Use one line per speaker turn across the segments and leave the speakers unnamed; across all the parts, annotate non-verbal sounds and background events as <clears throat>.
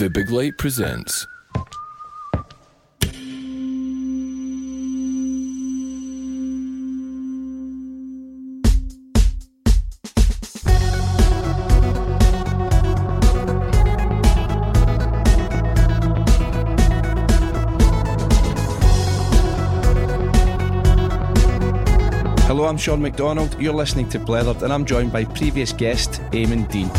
The Big Light presents.
Hello, I'm Sean McDonald. You're listening to Blethered, and I'm joined by previous guest Aimen Dean.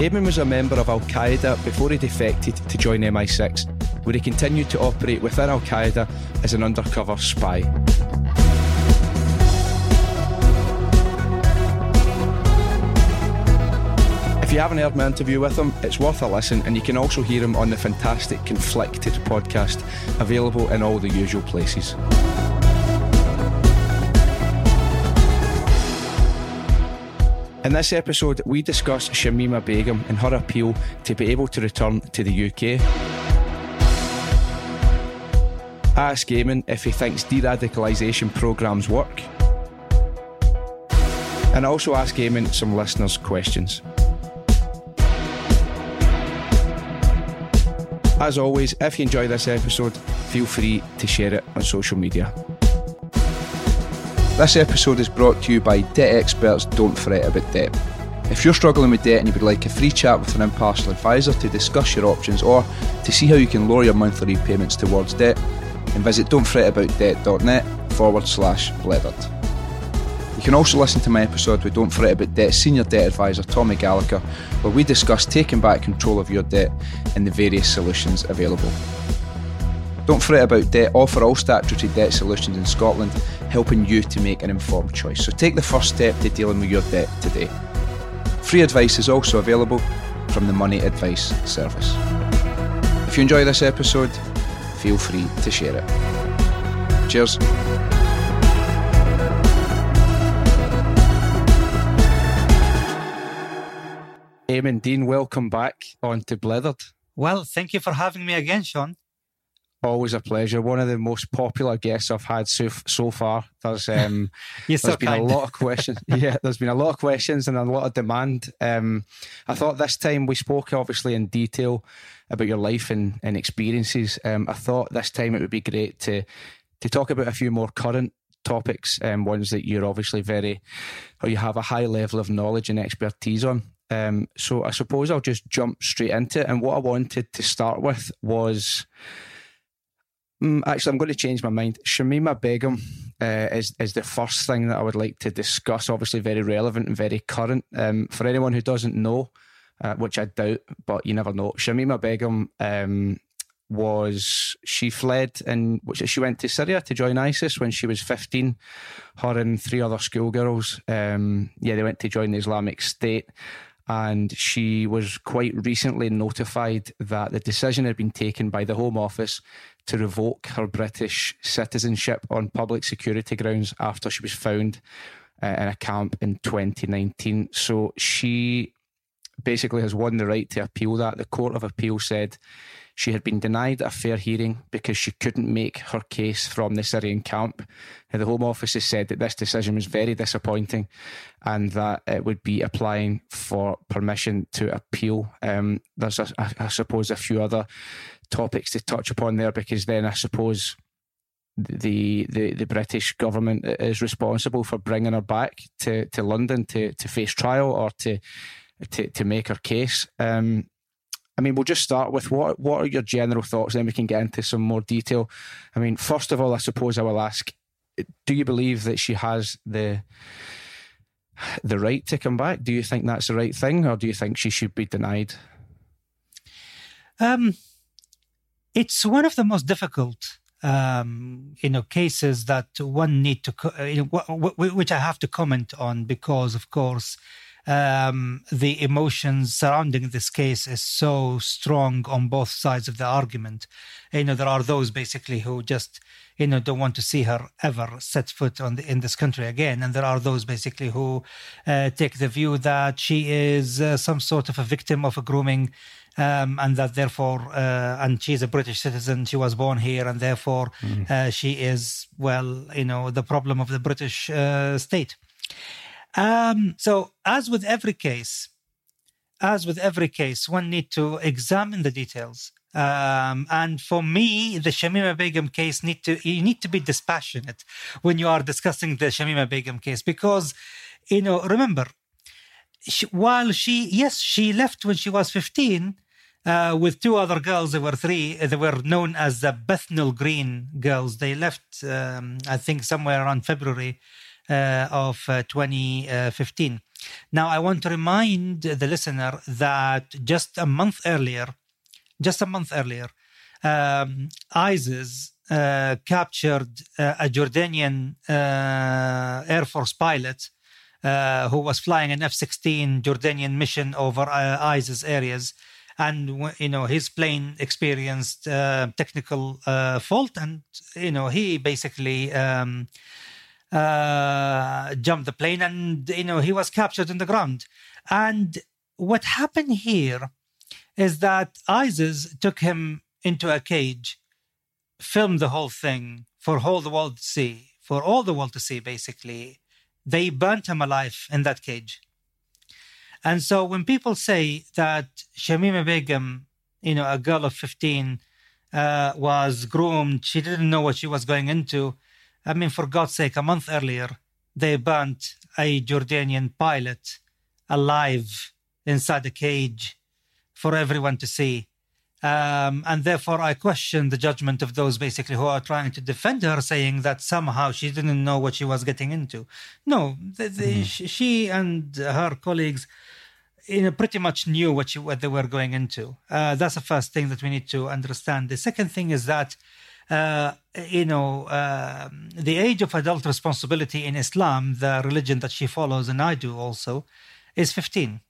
Aimen was a member of Al Qaeda before he defected to join MI6, where he continued to operate within Al Qaeda as an undercover spy. If you haven't heard my interview with him, it's worth a listen, and you can also hear him on the fantastic Conflicted podcast, available in all the usual places. In this episode, we discuss Shamima Begum and her appeal to be able to return to the UK. I ask Aimen if he thinks de radicalisation programmes work. And I also ask Aimen some listeners' questions. As always, if you enjoy this episode, feel free to share it on social media. This episode is brought to you by Debt Experts Don't Fret About Debt. If you're struggling with debt and you would like a free chat with an impartial advisor to discuss your options or to see how you can lower your monthly repayments towards debt, then visit don'tfretaboutdebt.net forward slash blethered. You can also listen to my episode with Don't Fret About Debt Senior Debt Advisor Tommy Gallagher, where we discuss taking back control of your debt and the various solutions available. Don't Fret About Debt offer all statutory debt solutions in Scotland, helping you to make an informed choice. So take the first step to dealing with your debt today. Free advice is also available from the Money Advice Service. If you enjoy this episode, feel free to share it. Cheers. Aimen Dean, welcome back on to Blethered.
Well, thank you for having me again, Sean.
Always a pleasure. One of the most popular guests I've had so, so far. <laughs> There's um, there's
so
been
kind.
a lot of questions. <laughs> yeah, there's been a lot of questions and a lot of demand. Um, I thought this time we spoke obviously in detail about your life and, and experiences. Um, I thought this time it would be great to to talk about a few more current topics, um, ones that you're obviously very or you have a high level of knowledge and expertise on. Um, so I suppose I'll just jump straight into it. And what I wanted to start with was. Mm, actually, I'm going to change my mind. Shamima Begum uh, is is the first thing that I would like to discuss. Obviously, very relevant and very current. Um, for anyone who doesn't know, uh, which I doubt, but you never know. Shamima Begum um, was she fled and she went to Syria to join ISIS when she was 15. Her and three other schoolgirls. Um, yeah, they went to join the Islamic State. And she was quite recently notified that the decision had been taken by the Home Office to revoke her British citizenship on public security grounds after she was found uh, in a camp in 2019. So she basically has won the right to appeal that. The Court of Appeal said she had been denied a fair hearing because she couldn't make her case from the Syrian camp. Now, the Home Office has said that this decision was very disappointing and that it would be applying for permission to appeal. Um, there's, I suppose, a few other topics to touch upon there because then I suppose the, the the British government is responsible for bringing her back to, to London to, to face trial or to to, to make her case. Um, I mean, we'll just start with what what are your general thoughts, then we can get into some more detail. I mean, first of all, I suppose I will ask: Do you believe that she has the the right to come back? Do you think that's the right thing, or do you think she should be denied?
Um, it's one of the most difficult, um, you know, cases that one need to, you know, wh- wh- which I have to comment on because, of course, um, the emotions surrounding this case is so strong on both sides of the argument. You know, there are those basically who just, you know, don't want to see her ever set foot on the, in this country again, and there are those basically who uh, take the view that she is uh, some sort of a victim of a grooming. Um, and that therefore, uh, and she's a British citizen. She was born here, and therefore, uh, she is well, you know, the problem of the British uh, state. Um, so, as with every case, as with every case, one need to examine the details. Um, and for me, the Shamima Begum case need to you need to be dispassionate when you are discussing the Shamima Begum case because you know remember she, while she yes she left when she was 15 uh, with two other girls there were three they were known as the bethnal green girls they left um, i think somewhere around february of uh, 2015 now i want to remind the listener that just a month earlier just a month earlier, um, ISIS uh, captured uh, a Jordanian uh, Air Force pilot uh, who was flying an F 16 Jordanian mission over uh, ISIS areas. And you know his plane experienced uh, technical fault, and you know he basically um, jumped the plane, and you know he was captured in the ground. And what happened here is that ISIS took him into a cage, filmed the whole thing for all the world to see, for all the world to see, basically. They burnt him alive in that cage. And so when people say that Shamima Begum, you know, a girl of 15, uh, was groomed, she didn't know what she was going into. I mean, for God's sake, a month earlier, they burnt a Jordanian pilot alive inside a cage for everyone to see. Um, and therefore, I question the judgment of those basically who are trying to defend her, saying that somehow she didn't know what she was getting into. No, the, the, mm-hmm. she and her colleagues you know, pretty much knew what, she, what they were going into. Uh, that's the first thing that we need to understand. The second thing is that, uh, you know, uh, the age of adult responsibility in Islam, the religion that she follows, and I do also, is 15.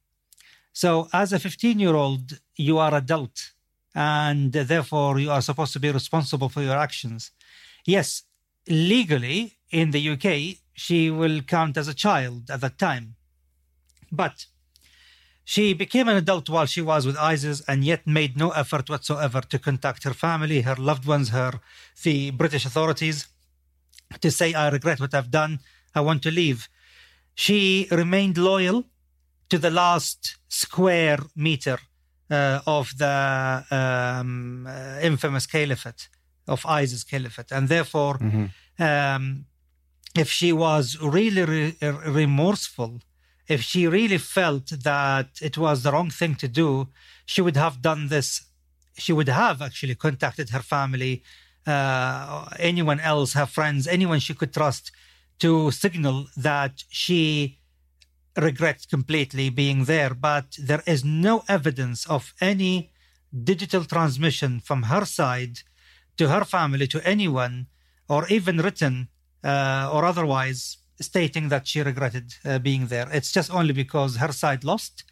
So, as a 15 year old, you are adult and therefore you are supposed to be responsible for your actions. Yes, legally in the UK, she will count as a child at that time. But she became an adult while she was with ISIS and yet made no effort whatsoever to contact her family, her loved ones, her the British authorities to say, I regret what I've done. I want to leave. She remained loyal to the last square meter uh, of the um, uh, infamous caliphate of ISIS caliphate, and therefore, mm-hmm. um, if she was really re- remorseful, if she really felt that it was the wrong thing to do, she would have done this. She would have actually contacted her family, uh, anyone else, her friends, anyone she could trust, to signal that she regrets completely being there, but there is no evidence of any digital transmission from her side to her family, to anyone, or even written uh, or otherwise stating that she regretted uh, being there. It's just only because her side lost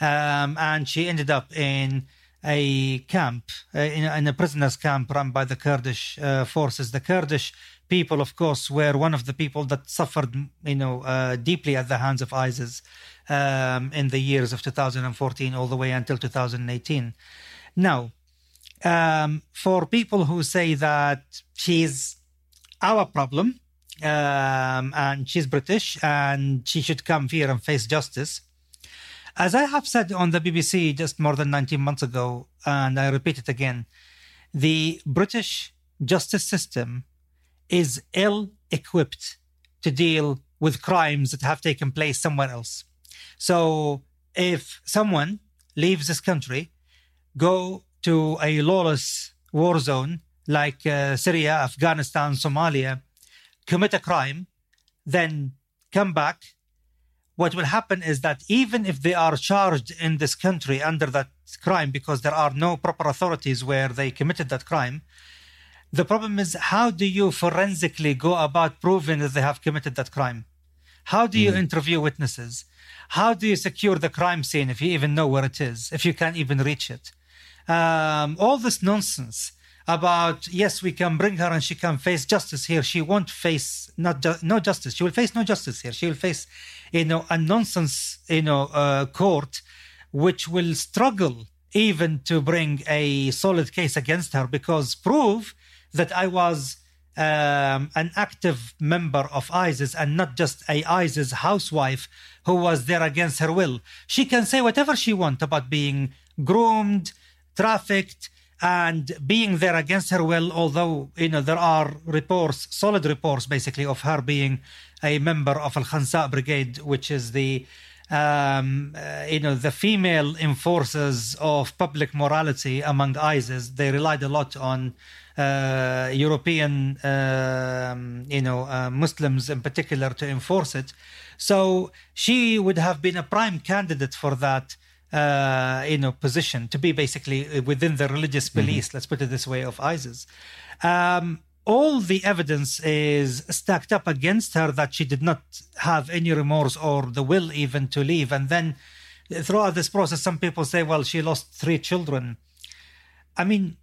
um, and she ended up in a camp, uh, in, in, a prisoners' camp run by the Kurdish uh, forces. The Kurdish people, of course, were one of the people that suffered, you know, uh, deeply at the hands of ISIS um, in the years of 2014 all the way until 2018. Now, um, for people who say that she's our problem um, and she's British and she should come here and face justice, as I have said on the BBC just more than 19 months ago, and I repeat it again, the British justice system is ill equipped to deal with crimes that have taken place somewhere else. So if someone leaves this country, go to a lawless war zone like uh, Syria, Afghanistan, Somalia, commit a crime, then come back, what will happen is that even if they are charged in this country under that crime because there are no proper authorities where they committed that crime, the problem is how do you forensically go about proving that they have committed that crime? How do you mm. interview witnesses? How do you secure the crime scene if you even know where it is, if you can't even reach it? Um, all this nonsense about yes, we can bring her and she can face justice here. She won't face not ju- no justice. She will face no justice here. She will face you know a nonsense you know uh, court which will struggle even to bring a solid case against her because prove that I was um, an active member of ISIS and not just a ISIS housewife who was there against her will. She can say whatever she wants about being groomed, trafficked, and being there against her will. Although you know there are reports, solid reports, basically of her being a member of Al Khansa Brigade, which is the um, uh, you know the female enforcers of public morality among ISIS. They relied a lot on uh, European, um, you know, uh, Muslims in particular to enforce it. So she would have been a prime candidate for that, uh, you know, position to be basically within the religious police. Mm-hmm. Let's put it this way of ISIS. Um, all the evidence is stacked up against her that she did not have any remorse or the will even to leave. And then throughout this process, some people say, well, she lost three children. I mean,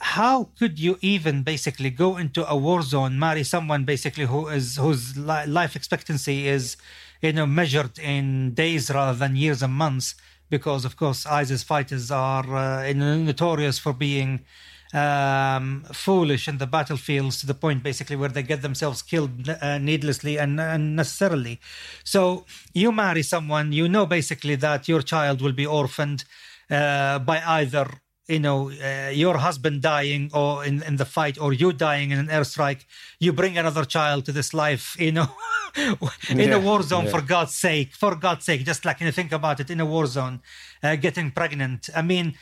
how could you even basically go into a war zone, marry someone basically who is whose life expectancy is, you know, measured in days rather than years and months? Because of course, ISIS fighters are uh, notorious for being um, foolish in the battlefields to the point basically where they get themselves killed uh, needlessly and unnecessarily. So you marry someone, you know basically that your child will be orphaned uh, by either you know uh, your husband dying or in, in the fight or you dying in an airstrike you bring another child to this life you know <laughs> in yeah, a war zone yeah. for god's sake for god's sake just like you know, think about it in a war zone uh, getting pregnant. I mean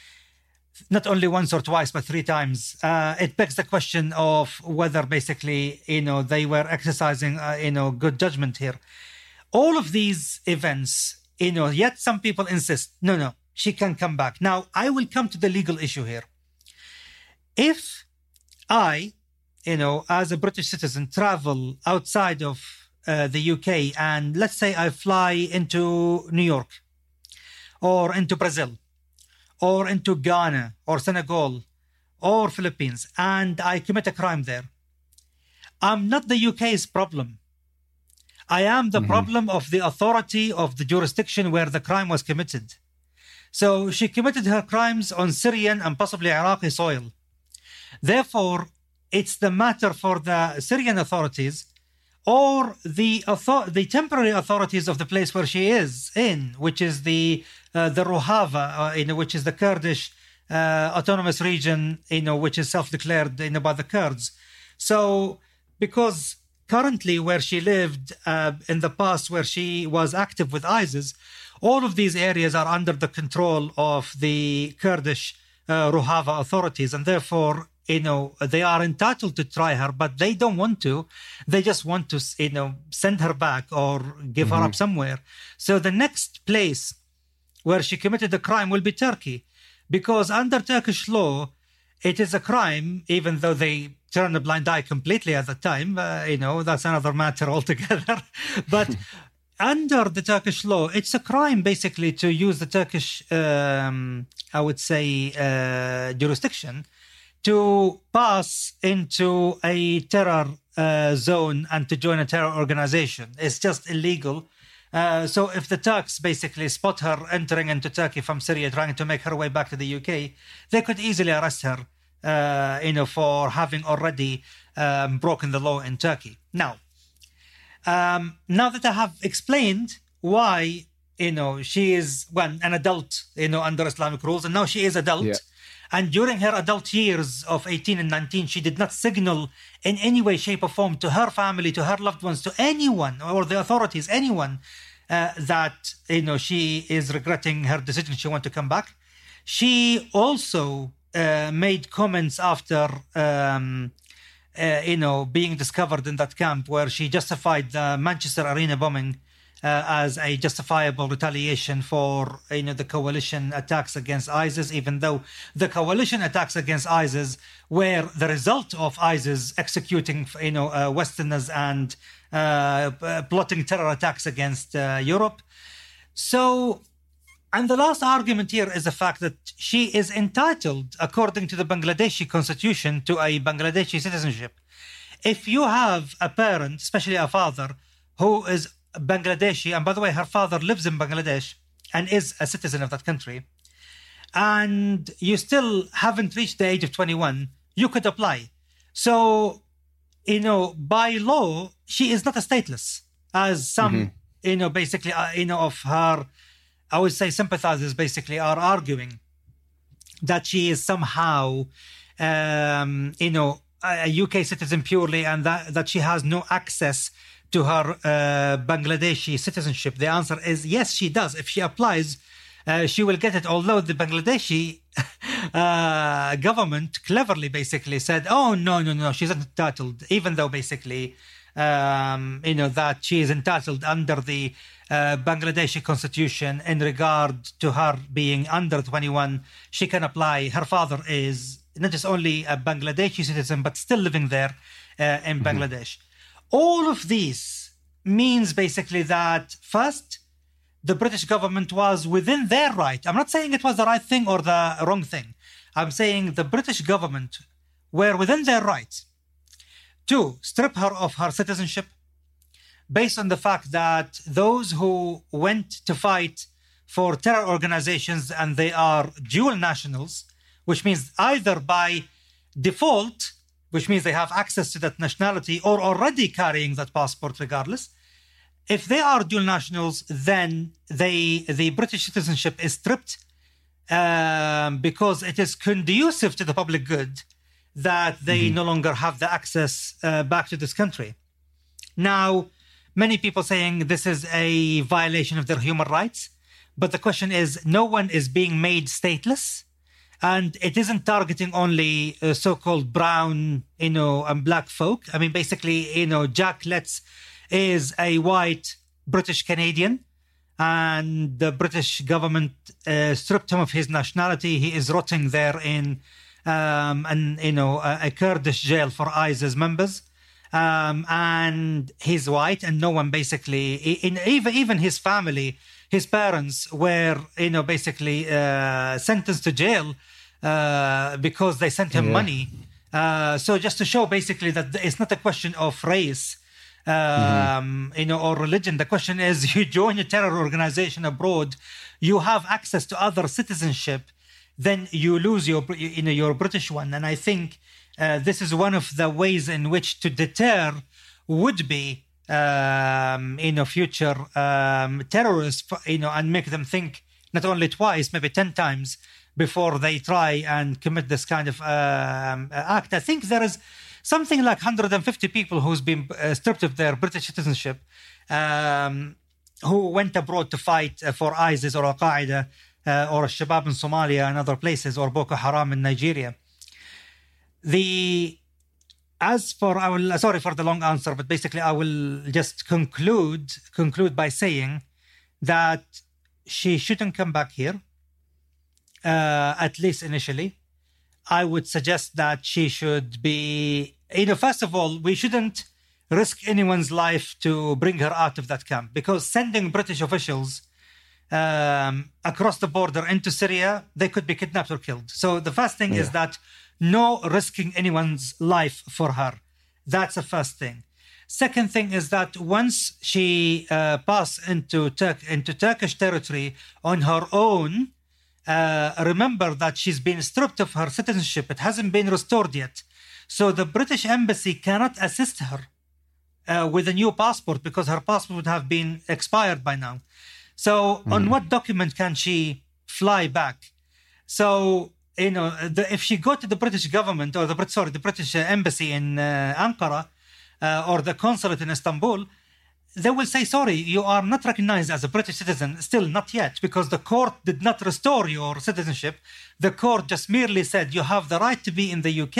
not only once or twice but three times. Uh, it begs the question of whether basically you know they were exercising uh, you know good judgment here. All of these events you know yet some people insist no no she can come back. Now, I will come to the legal issue here. If I, you know, as a British citizen, travel outside of uh, the UK and let's say I fly into New York or into Brazil or into Ghana or Senegal or Philippines and I commit a crime there, I'm not the UK's problem. I am the mm-hmm. problem of the authority of the jurisdiction where the crime was committed. So she committed her crimes on Syrian and possibly Iraqi soil. Therefore, it's the matter for the Syrian authorities or the author- the temporary authorities of the place where she is in, which is the uh, the Rojava, uh, you know, which is the Kurdish uh, autonomous region, you know, which is self-declared you know, by the Kurds. So, because currently where she lived uh, in the past, where she was active with ISIS, all of these areas are under the control of the Kurdish uh, Rojava authorities, and therefore, you know, they are entitled to try her, but they don't want to. They just want to, you know, send her back or give mm-hmm. her up somewhere. So the next place where she committed the crime will be Turkey, because under Turkish law, it is a crime, even though they turned a blind eye completely at the time. Uh, you know, that's another matter <laughs> altogether. but under the Turkish law, it's a crime basically to use the Turkish, um, I would say, uh, jurisdiction to pass into a terror uh, zone and to join a terror organization. It's just illegal. Uh, so if the Turks basically spot her entering into Turkey from Syria, trying to make her way back to the UK, they could easily arrest her, uh, you know, for having already um, broken the law in Turkey. Now, um, now that I have explained why, you know, she is well, an adult, you know, under Islamic rules, and now she is adult. Yeah. And during her adult years of 18 and 19, she did not signal in any way, shape, or form to her family, to her loved ones, to anyone or the authorities, anyone, uh, that you know she is regretting her decision. She want to come back. She also uh, made comments after um, you know, being discovered in that camp where she justified the Manchester Arena bombing uh, as a justifiable retaliation for you know the coalition attacks against ISIS, even though the coalition attacks against ISIS were the result of ISIS executing you know uh, Westerners and uh, plotting terror attacks against uh, Europe. So and the last argument here is the fact that she is entitled, according to the Bangladeshi constitution, to a Bangladeshi citizenship. If you have a parent, especially a father, who is Bangladeshi, and by the way, her father lives in Bangladesh and is a citizen of that country, and you still haven't reached the age of 21, you could apply. So you know, by law, she is not a stateless, as some, mm-hmm. you know, basically, uh, you know, of her, I would say, sympathizers basically are arguing that she is somehow, um, you know, a UK citizen purely, and that that she has no access to her uh, Bangladeshi citizenship. The answer is yes, she does. If she applies uh, she will get it. Although the Bangladeshi <laughs> uh, government cleverly basically said, "Oh no, no, no, she's entitled," even though basically, um, you know, that she is entitled under the uh, Bangladeshi constitution in regard to her being under 21. She can apply. Her father is not just only a Bangladeshi citizen, but still living there uh, in mm-hmm. Bangladesh. All of these means basically that first the British government was within their right. I'm not saying it was the right thing or the wrong thing. I'm saying the British government were within their rights to strip her of her citizenship based on the fact that those who went to fight for terror organizations and they are dual nationals, which means either by default, which means they have access to that nationality or already carrying that passport regardless, if they are dual nationals, then they the British citizenship is stripped um, because it is conducive to the public good that they mm-hmm. no longer have the access uh, back to this country. Now, many people saying this is a violation of their human rights, but the question is, no one is being made stateless, and it isn't targeting only uh, so-called brown, you know, and black folk. I mean, basically, you know, Jack Letts is a white British Canadian, and the British government uh, stripped him of his nationality. He is rotting there in, um, an, you know, a, a, Kurdish jail for ISIS members. Um, and he's white, and no one basically, in, even even his family, his parents were, you know, basically uh, sentenced to jail uh, because they sent him yeah. money. Uh, so just to show basically that it's not a question of race um, mm-hmm. you know, or religion. The question is, <laughs> you join a terror organization abroad, you have access to other citizenship, then you lose your, you know, your British one. And I think uh, this is one of the ways in which to deter would be, um, you know, future um, terrorists, you know, and make them think not only twice, maybe ten times before they try and commit this kind of um, act. I think there is something like 150 people who's been uh, stripped of their British citizenship, um, who went abroad to fight uh, for ISIS or Al Qaeda uh, or Shabab in Somalia and other places or Boko Haram in Nigeria. The as for I will sorry for the long answer, but basically I will just conclude conclude by saying that she shouldn't come back here, uh, at least initially. I would suggest that she should be, you know, first of all, we shouldn't risk anyone's life to bring her out of that camp because sending British officials um, across the border into Syria, they could be kidnapped or killed. So the first thing yeah. is that no risking anyone's life for her. That's the first thing. Second thing is that once she uh, passed into, Tur- into Turkish territory on her own, uh, remember that she's been stripped of her citizenship. It hasn't been restored yet. So the British embassy cannot assist her uh, with a new passport because her passport would have been expired by now. So mm. on what document can she fly back? So you know, the, if she go to the British government or the sorry, the British embassy in uh, Ankara uh, or the consulate in Istanbul, they will say, sorry, you are not recognized as a British citizen, still not yet, because the court did not restore your citizenship. The court just merely said you have the right to be in the UK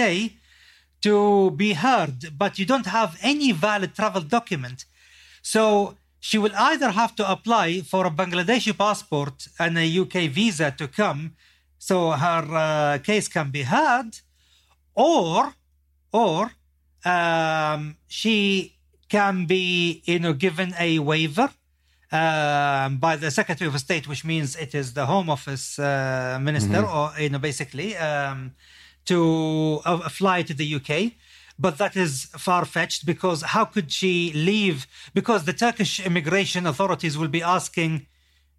to be heard, but you don't have any valid travel document. So she will either have to apply for a Bangladeshi passport and a UK visa to come so her uh, case can be heard, or, or um, she can be you know given a waiver um, by the Secretary of State, which means it is the Home Office uh, minister, mm-hmm. or you know basically um, to uh, fly to the UK. But that is far fetched because how could she leave? Because the Turkish immigration authorities will be asking,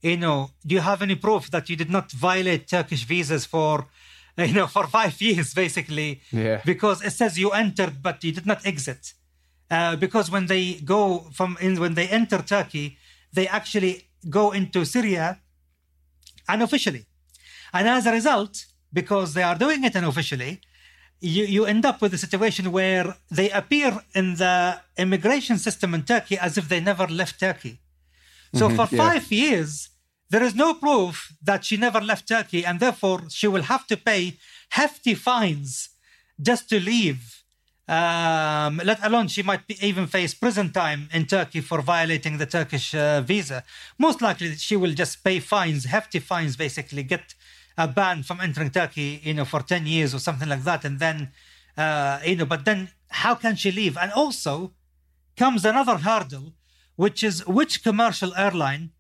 you know, do you have any proof that you did not violate Turkish visas for <laughs> you know, for five years basically,
Yeah.
because it says you entered but you did not exit. Uh, because when they go from in, when they enter Turkey, they actually go into Syria unofficially, and as a result, because they are doing it unofficially, you, you end up with a situation where they appear in the immigration system in Turkey as if they never left Turkey. So for
yeah.
five years, there is no proof that she never left Turkey, and therefore she will have to pay hefty fines just to leave. Um, let alone she might be, even face prison time in Turkey for violating the Turkish uh, visa. Most likely, she will just pay fines, hefty fines, basically get a ban from entering Turkey, you know, for ten years or something like that, and then, uh, you know, but then how can she leave? And also comes another hurdle, which is which commercial airline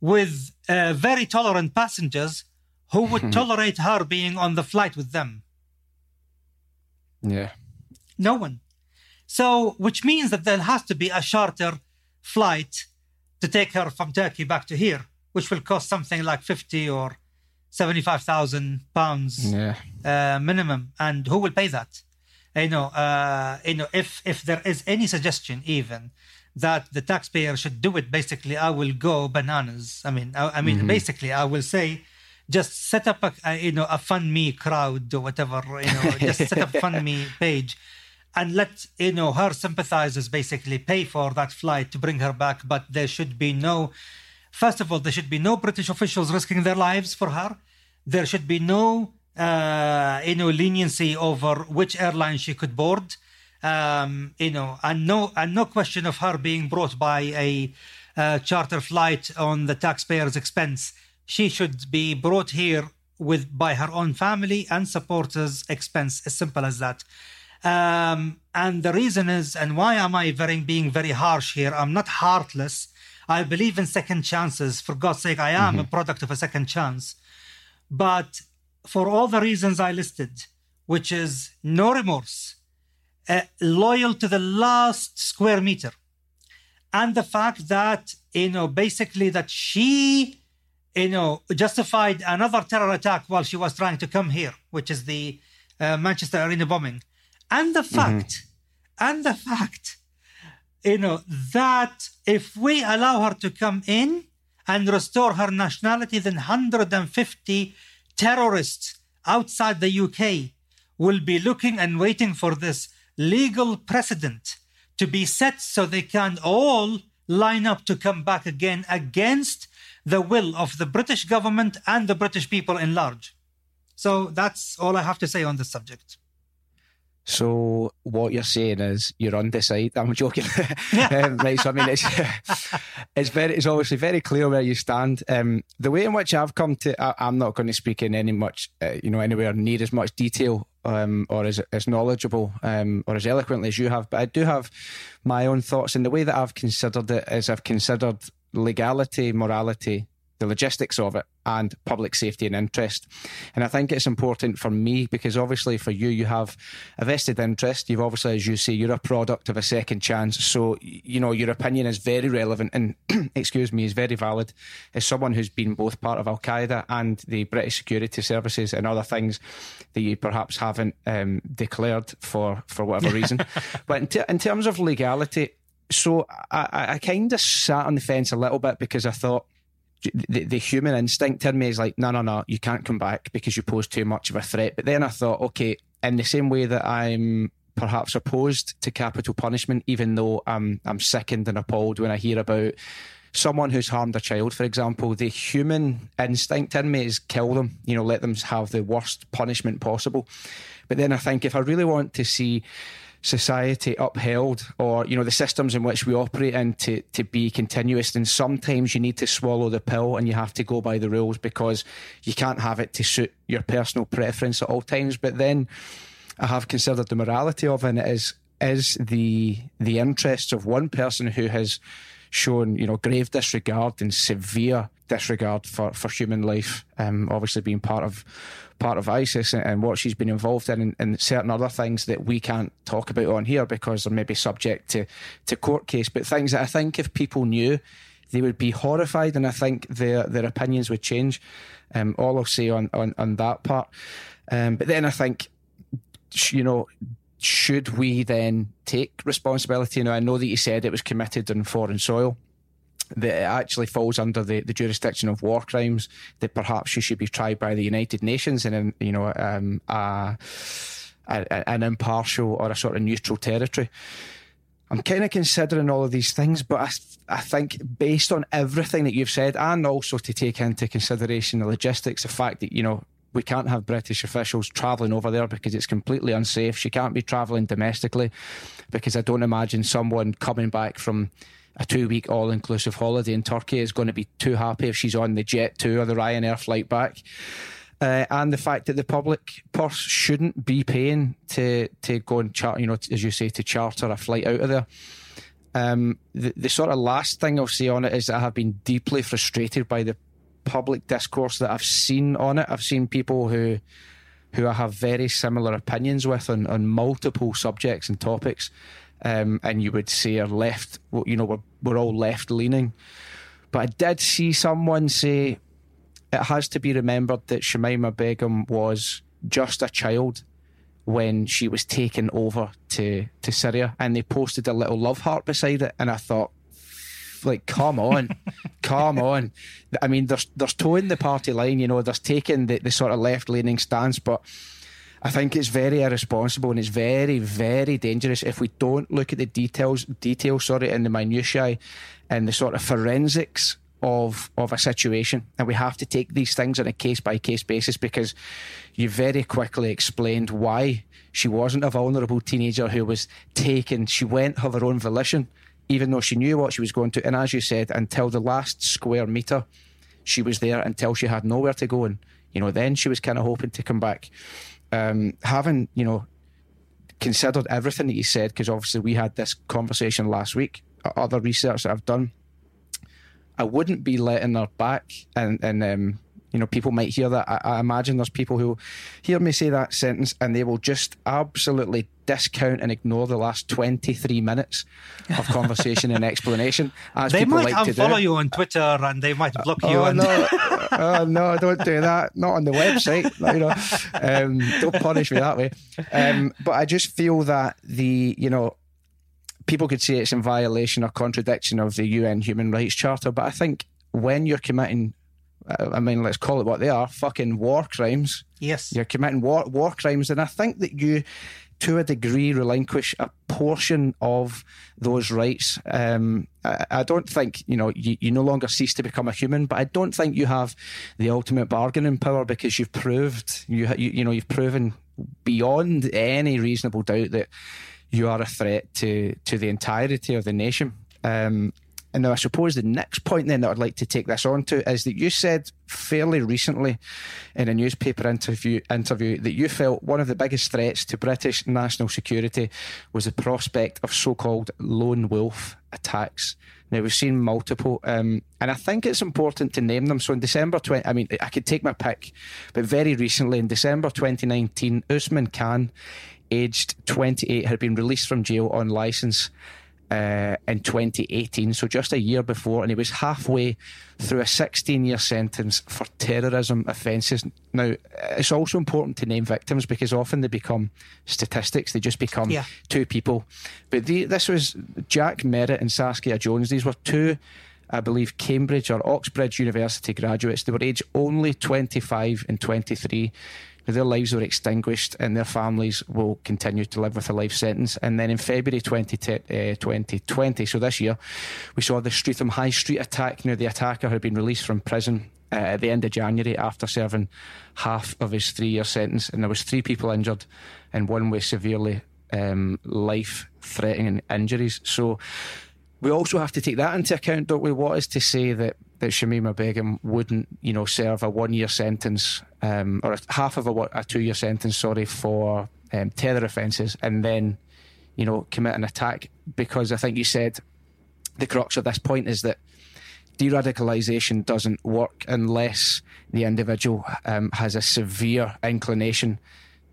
with uh, very tolerant passengers who would <laughs> tolerate her being on the flight with them?
Yeah.
No one. So, which means that there has to be a charter flight to take her from Turkey back to here, which will cost something like 50 or 75,000 pounds
Yeah.
uh, minimum. And who will pay that? You know, uh, you know, if if there is any suggestion even that the taxpayer should do it, basically, I will go bananas. I mean, I, I mean, basically, I will say, just set up a, a you know a fund me crowd or whatever. You know, <laughs> just set up a fund me page. And let you know her sympathizers basically pay for that flight to bring her back, but there should be no First of all, there should be no British officials risking their lives for her. There should be no, uh, you know, leniency over which airline she could board. Um, you know, and no, and no question of her being brought by a uh, charter flight on the taxpayer's expense. She should be brought here with by her own family and supporters' expense. As simple as that. Um, and the reason is, and why am I very being very harsh here? I'm not heartless. I believe in second chances. For God's sake, I am a product of a second chance. But for all the reasons I listed, which is no remorse, uh, loyal to the last square meter, and the fact that, you know, basically that she, you know, justified another terror attack while she was trying to come here, which is the uh, Manchester Arena bombing, and the fact, and the fact you know, that if we allow her to come in and restore her nationality, then 150 terrorists outside the UK will be looking and waiting for this legal precedent to be set so they can all line up to come back again against the will of the British government and the British people in large. So that's all I have to say on this subject.
So what you're saying is you're undecided. I'm joking, <laughs> um, right? So I mean, it's <laughs> it's very, it's obviously very clear where you stand. Um, the way in which I've come to, I, am not going to speak in any much, uh, you know, anywhere near as much detail um, or as as knowledgeable um, or as eloquently as you have, but I do have my own thoughts. And the way that I've considered it is I've considered legality, morality, the logistics of it and public safety and interest. And I think it's important for me because obviously for you, you have a vested interest. You've obviously, as you say, you're a product of a second chance. So, you know, your opinion is very relevant and, <clears throat> excuse me, is very valid as someone who's been both part of Al Qaeda and the British security services and other things that you perhaps haven't um, declared for, for whatever reason. <laughs> but in, t- in terms of legality, so I, I kind of sat on the fence a little bit because I thought, the, the human instinct in me is like, no, no, no, you can't come back because you pose too much of a threat. But then I thought, okay, in the same way that I'm perhaps opposed to capital punishment, even though I'm I'm sickened and appalled when I hear about someone who's harmed a child, for example, the human instinct in me is kill them, you know, let them have the worst punishment possible. But then I think if I really want to see society upheld or you know the systems in which we operate in to, to be continuous and sometimes you need to swallow the pill and you have to go by the rules because you can't have it to suit your personal preference at all times. But then I have considered the morality of it and it is is the the interests of one person who has shown you know grave disregard and severe disregard for, for human life um, obviously being part of part of ISIS and, what she's been involved in and, and, certain other things that we can't talk about on here because they're maybe subject to, to court case, but things that I think if people knew they would be horrified, and I think their their opinions would change. Um, all I'll say on on, on that part. Um, but then I think, you know, should we then take responsibility? Now I know that you said it was committed on foreign soil. That it actually falls under the, the jurisdiction of war crimes. That perhaps she should be tried by the United Nations in, you know, um, a, a, an impartial or a sort of neutral territory. I'm kind of considering all of these things, but I, I think based on everything that you've said, and also to take into consideration the logistics, the fact that, you know, we can't have British officials travelling over there because it's completely unsafe. She can't be travelling domestically because I don't imagine someone coming back from a two week all inclusive holiday in Turkey is going to be too happy if she's on the Jet2 or the Ryanair flight back uh, and the fact that the public purse shouldn't be paying to to go and chart, you know, as you say, to charter a flight out of there. Um, the, the sort of last thing I'll say on it is that I have been deeply frustrated by the public discourse that I've seen on it. I've seen people who who I have very similar opinions with on, on multiple subjects and topics, um, and you would say are left, you know, we're, we're all left leaning. But I did see someone say it has to be remembered that Shamima Begum was just a child when she was taken over to, to Syria and they posted a little love heart beside it and I thought like come on <laughs> come on I mean there's there's toeing the party line you know there's taking the, the sort of left leaning stance but I think it's very irresponsible and it's very very dangerous if we don't look at the details details sorry and the minutiae and the sort of forensics of of a situation. And we have to take these things on a case by case basis because you very quickly explained why she wasn't a vulnerable teenager who was taken. She went of her own volition even though she knew what she was going to. And as you said until the last square meter she was there until she had nowhere to go. And you know then she was kind of hoping to come back um, having you know considered everything that you said because obviously we had this conversation last week other research that I've done I wouldn't be letting her back. And, and um, you know, people might hear that. I, I, imagine there's people who hear me say that sentence and they will just absolutely discount and ignore the last 23 minutes of <laughs> conversation and explanation. As
they
people
might
like
unfollow you on Twitter and they might block you.
Oh,
and...
no. <laughs> oh, no, don't do that. Not on the website. You know, um, don't punish me that way. Um, but I just feel that the, you know, people could say it's in violation or contradiction of the UN Human Rights Charter, but I think when you're committing, I mean, let's call it what they are, fucking war crimes.
Yes.
You're committing war, war crimes, and I think that you, to a degree, relinquish a portion of those rights. Um, I, I, don't think, you know, you, you no longer cease to become a human, but I don't think you have the ultimate bargaining power because you've proved, you, you, you know, you've proven beyond any reasonable doubt that you are a threat to to the entirety of the nation. Um, and now I suppose the next point then that I'd like to take this on to is that you said fairly recently in a newspaper interview interview that you felt one of the biggest threats to British national security was the prospect of so-called lone wolf attacks. Now we've seen multiple, um, and I think it's important to name them. So in December 20, I mean, I could take my pick, but very recently in December 2019, Usman Khan aged 28, had been released from jail on licence uh, in 2018, so just a year before, and he was halfway through a 16 year sentence for terrorism offences. Now, it's also important to name victims because often they become statistics, they just become yeah. two people. But the, this was Jack Merritt and Saskia Jones. These were two. I believe Cambridge or Oxbridge University graduates. They were aged only 25 and 23 their lives were extinguished and their families will continue to live with a life sentence. And then in February 20, uh, 2020, so this year, we saw the Streatham High Street attack. Now, the attacker had been released from prison uh, at the end of January after serving half of his three year sentence. And there was three people injured and one with severely um, life threatening injuries. So we also have to take that into account, don't we? What is to say that that Shamima Begum wouldn't, you know, serve a one-year sentence um, or a, half of a, a two-year sentence, sorry, for um, terror offences, and then, you know, commit an attack? Because I think you said the crux of this point is that de-radicalisation doesn't work unless the individual um, has a severe inclination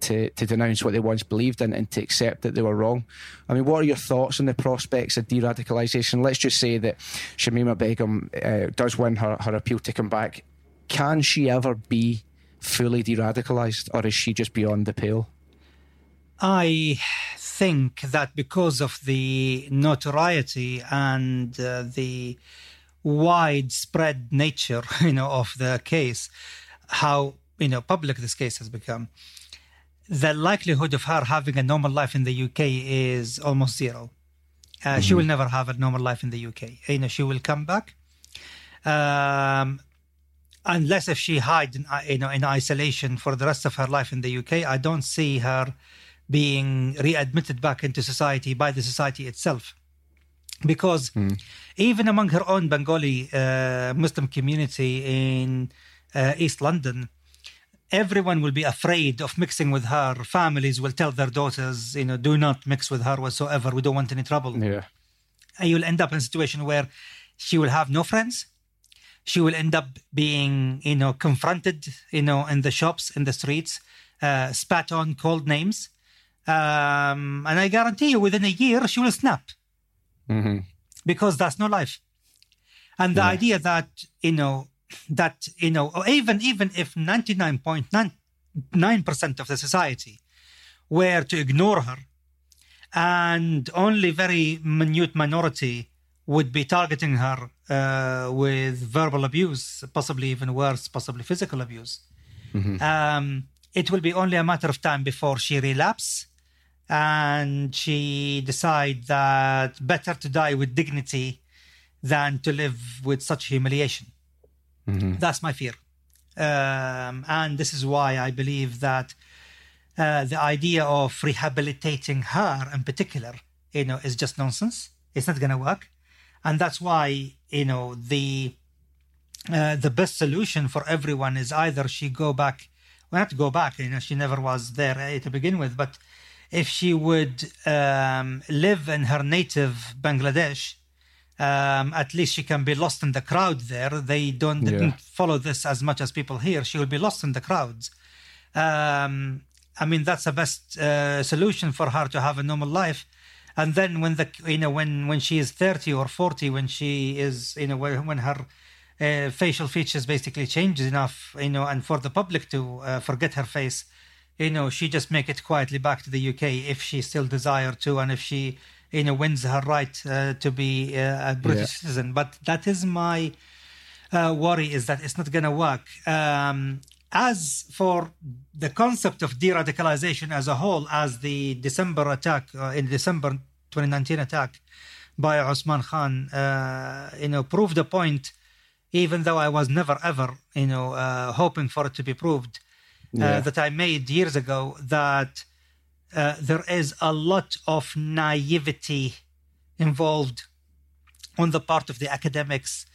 to, to denounce what they once believed in and to accept that they were wrong. I mean, what are your thoughts on the prospects of de radicalisation? Let's just say that Shamima Begum uh, does win her, her appeal to come back. Can she ever be fully de radicalised, or is she just beyond the pale?
I think that because of the notoriety and uh, the widespread nature, <laughs> you know, of the case, how you know public this case has become, the likelihood of her having a normal life in the UK is almost zero. Uh, mm-hmm. She will never have a normal life in the UK. You know, she will come back, um, unless if she hide, in, you know, in isolation for the rest of her life in the UK. I don't see her being readmitted back into society by the society itself, because mm. even among her own Bengali uh, Muslim community in uh, East London, everyone will be afraid of mixing with her. Families will tell their daughters, you know, do not mix with her whatsoever. We don't want any trouble.
Yeah.
And you'll end up in a situation where she will have no friends. She will end up being, you know, confronted, you know, in the shops, in the streets, uh, spat on, called names. Um, and I guarantee you, within a year, she will snap.
Mm-hmm.
Because that's no life. And the yeah. idea that, you know, that you know even even if 99.9% of the society were to ignore her and only very minute minority would be targeting her uh, with verbal abuse possibly even worse possibly physical abuse mm-hmm. um, it will be only a matter of time before she relapse and she decide that better to die with dignity than to live with such humiliation
Mm-hmm.
That's my fear. Um, and this is why I believe that uh, the idea of rehabilitating her in particular, you know, is just nonsense. It's not going to work. And that's why, you know, the uh, the best solution for everyone is either she go back, well, not go back, you know, she never was there uh, to begin with, but if she would um, live in her native Bangladesh, um, at least she can be lost in the crowd there. They don't yeah. didn't follow this as much as people here. She will be lost in the crowds. Um, I mean, that's the best uh, solution for her to have a normal life. And then when the you know when when she is thirty or forty, when she is you know when her uh, facial features basically changes enough, you know, and for the public to uh, forget her face, you know, she just make it quietly back to the UK if she still desire to, and if she you know wins her right uh, to be uh, a British yeah. citizen. But that is my uh, worry is that it's not going to work. Um, as for the concept of de-radicalization as a whole, as the December attack uh, in December 2019 attack by Osman Khan, uh, you know, proved a point. Even though I was never ever, you know, uh, hoping for it to be proved, yeah. that I made years ago, that uh, there is a lot of naivety involved on the part of the academics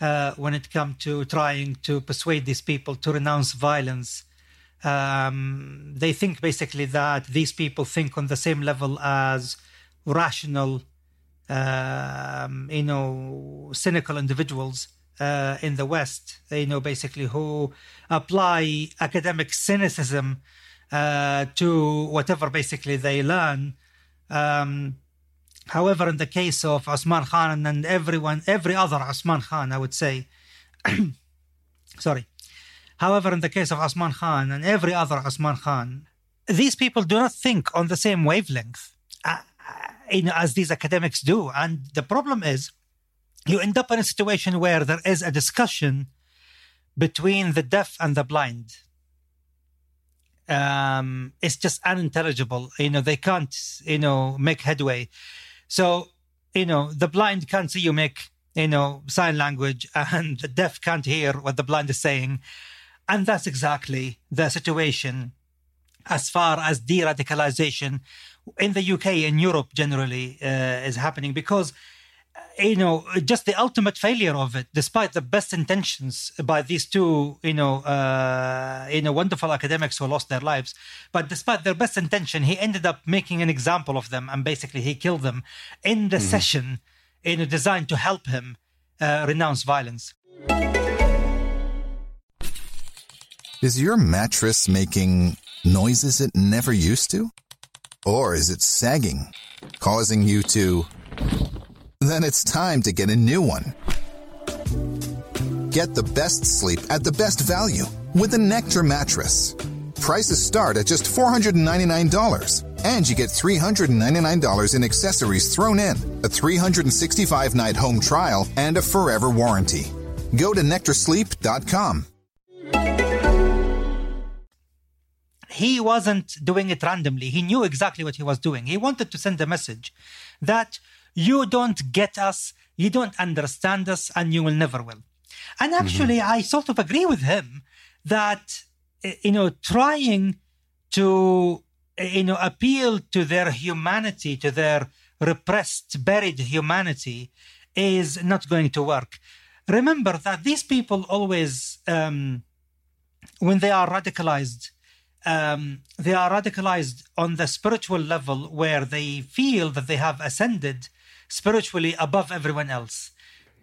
uh, when it comes to trying to persuade these people to renounce violence. Um, they think basically that these people think on the same level as rational, um, you know, cynical individuals uh, in the West. You know, basically who apply academic cynicism uh, to whatever basically they learn. Um, however, in the case of Osman Khan and everyone, every other Osman Khan, I would say, <clears throat> sorry. However, in the case of Osman Khan and every other Osman Khan, these people do not think on the same wavelength uh, uh as these academics do. And the problem is, you end up in a situation where there is a discussion between the deaf and the blind um, it's just unintelligible. You know, they can't, you know, make headway. So, you know, the blind can't see you make, you know, sign language, <laughs> and the deaf can't hear what the blind is saying. And that's exactly the situation as far as de radicalization in the UK, and Europe generally, uh, is happening because you know, just the ultimate failure of it, despite the best intentions by these two, you know, uh, you know, wonderful academics who lost their lives. But despite their best intention, he ended up making an example of them, and basically he killed them in the mm-hmm. session, you know, designed to help him uh, renounce violence.
Is your mattress making noises it never used to? Or is it sagging, causing you to. Then it's time to get a new one. Get the best sleep at the best value with a Nectar mattress. Prices start at just $499, and you get $399 in accessories thrown in, a 365 night home trial, and a forever warranty. Go to nectarsleep.com.
He wasn't doing it randomly. He knew exactly what he was doing. He wanted to send a message that you don't get us, you don't understand us, and you will never will. And actually, mm-hmm. I sort of agree with him that, eh, you know, trying to, eh, you know, appeal to their humanity, to their repressed, buried humanity, is not going to work. Remember that these people always, um, when they are radicalized, um, they are radicalized on the spiritual level where they feel that they have ascended spiritually above everyone else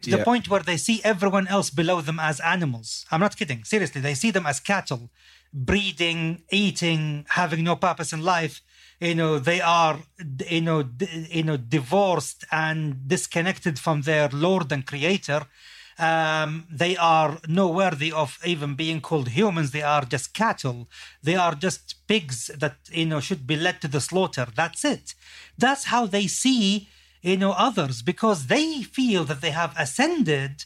to yeah. the point where they see everyone else below them as animals. I'm not kidding. Seriously, they see them as cattle, breeding, eating, having no purpose in life. You know, they are, you know, d- you know, divorced and disconnected from their Lord and Creator. Um, they are no worthy of even being called humans. They are just cattle. They are just pigs that you know should be led to the slaughter. That's it. That's how they see you know others because they feel that they have ascended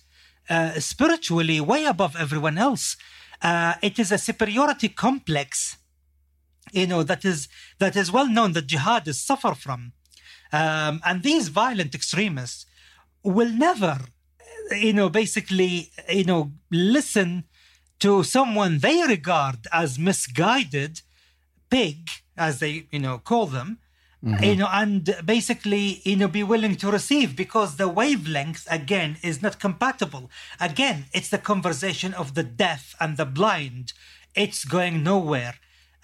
uh, spiritually way above everyone else. Uh, it is a superiority complex you know that is that is well known that jihadists suffer from. Um, and these violent extremists will never you know basically you know listen to someone they regard as misguided pig as they you know call them Mm-hmm. you know and basically you know be willing to receive because the wavelength again is not compatible again it's the conversation of the deaf and the blind it's going nowhere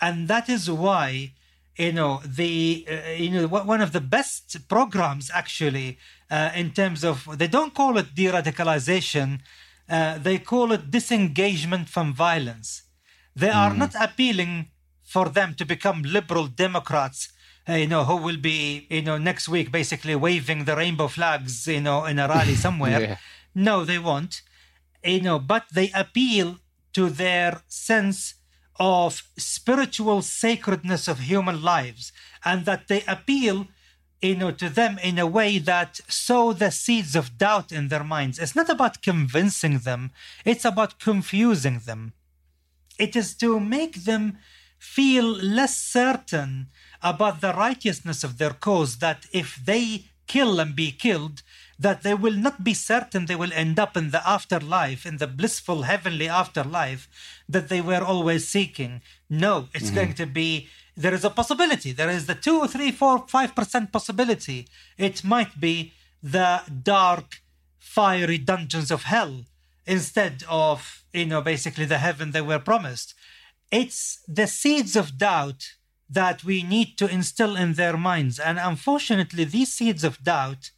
and that is why you know the uh, you know one of the best programs actually uh, in terms of they don't call it de-radicalization uh, they call it disengagement from violence they are mm. not appealing for them to become liberal democrats you know, who will be, you know, next week basically waving the rainbow flags, you know, in a rally <laughs> somewhere. yeah. No, they won't. You know, but they appeal to their sense of spiritual sacredness of human lives and that they appeal you know to them in a way that sow the seeds of doubt in their minds it's not about convincing them it's about confusing them it is to make them feel less certain about the righteousness of their cause that if they kill and be killed, that they will not be certain they will end up in the afterlife, in the blissful heavenly afterlife that they were always seeking. No, it's mm-hmm. going to be, there is a possibility. There is the two, three, four, five percent possibility. It might be the dark, fiery dungeons of hell instead of, you know, basically the heaven they were promised. It's the seeds of doubt that we need to instill in their minds. And unfortunately, these seeds of doubt,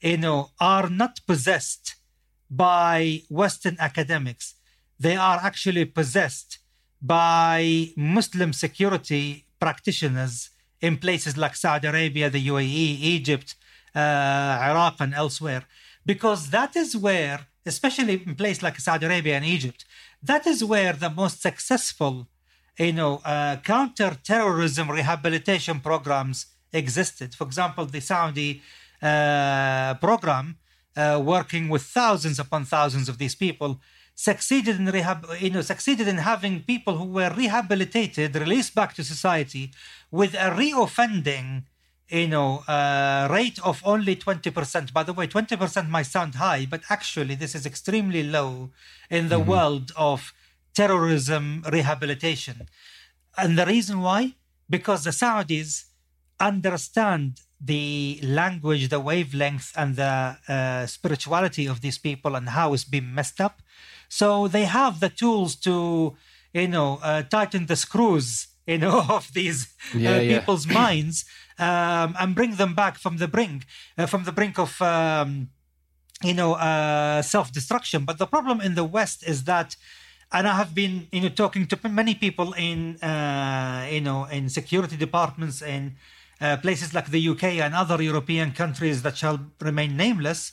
you know, are not possessed by Western academics. They are actually possessed by Muslim security practitioners in places like Saudi Arabia, the UAE, Egypt, uh, Iraq, and elsewhere. Because that is where, especially in places like Saudi Arabia and Egypt, that is where the most successful you know, uh, counter-terrorism rehabilitation programs existed. For example, the Saudi uh, program, uh, working with thousands upon thousands of these people, succeeded in rehab, you know, succeeded in having people who were rehabilitated, released back to society, with a reoffending, you know, uh, rate of only twenty percent. By the way, twenty percent might sound high, but actually, this is extremely low in the mm-hmm. world of terrorism rehabilitation. And the reason why? Because the Saudis understand the language, the wavelength, and the uh, spirituality of these people and how it's been messed up. So they have the tools to, you know, uh, tighten the screws, you know, <laughs> of these uh, yeah, uh, people's yeah. <clears throat> minds um, and bring them back from the brink, uh, from the brink of, um, you know, uh, self-destruction. But the problem in the West is that and I have been, you know, talking to many people in, uh, you know, in security departments in uh, places like the UK and other European countries that shall remain nameless.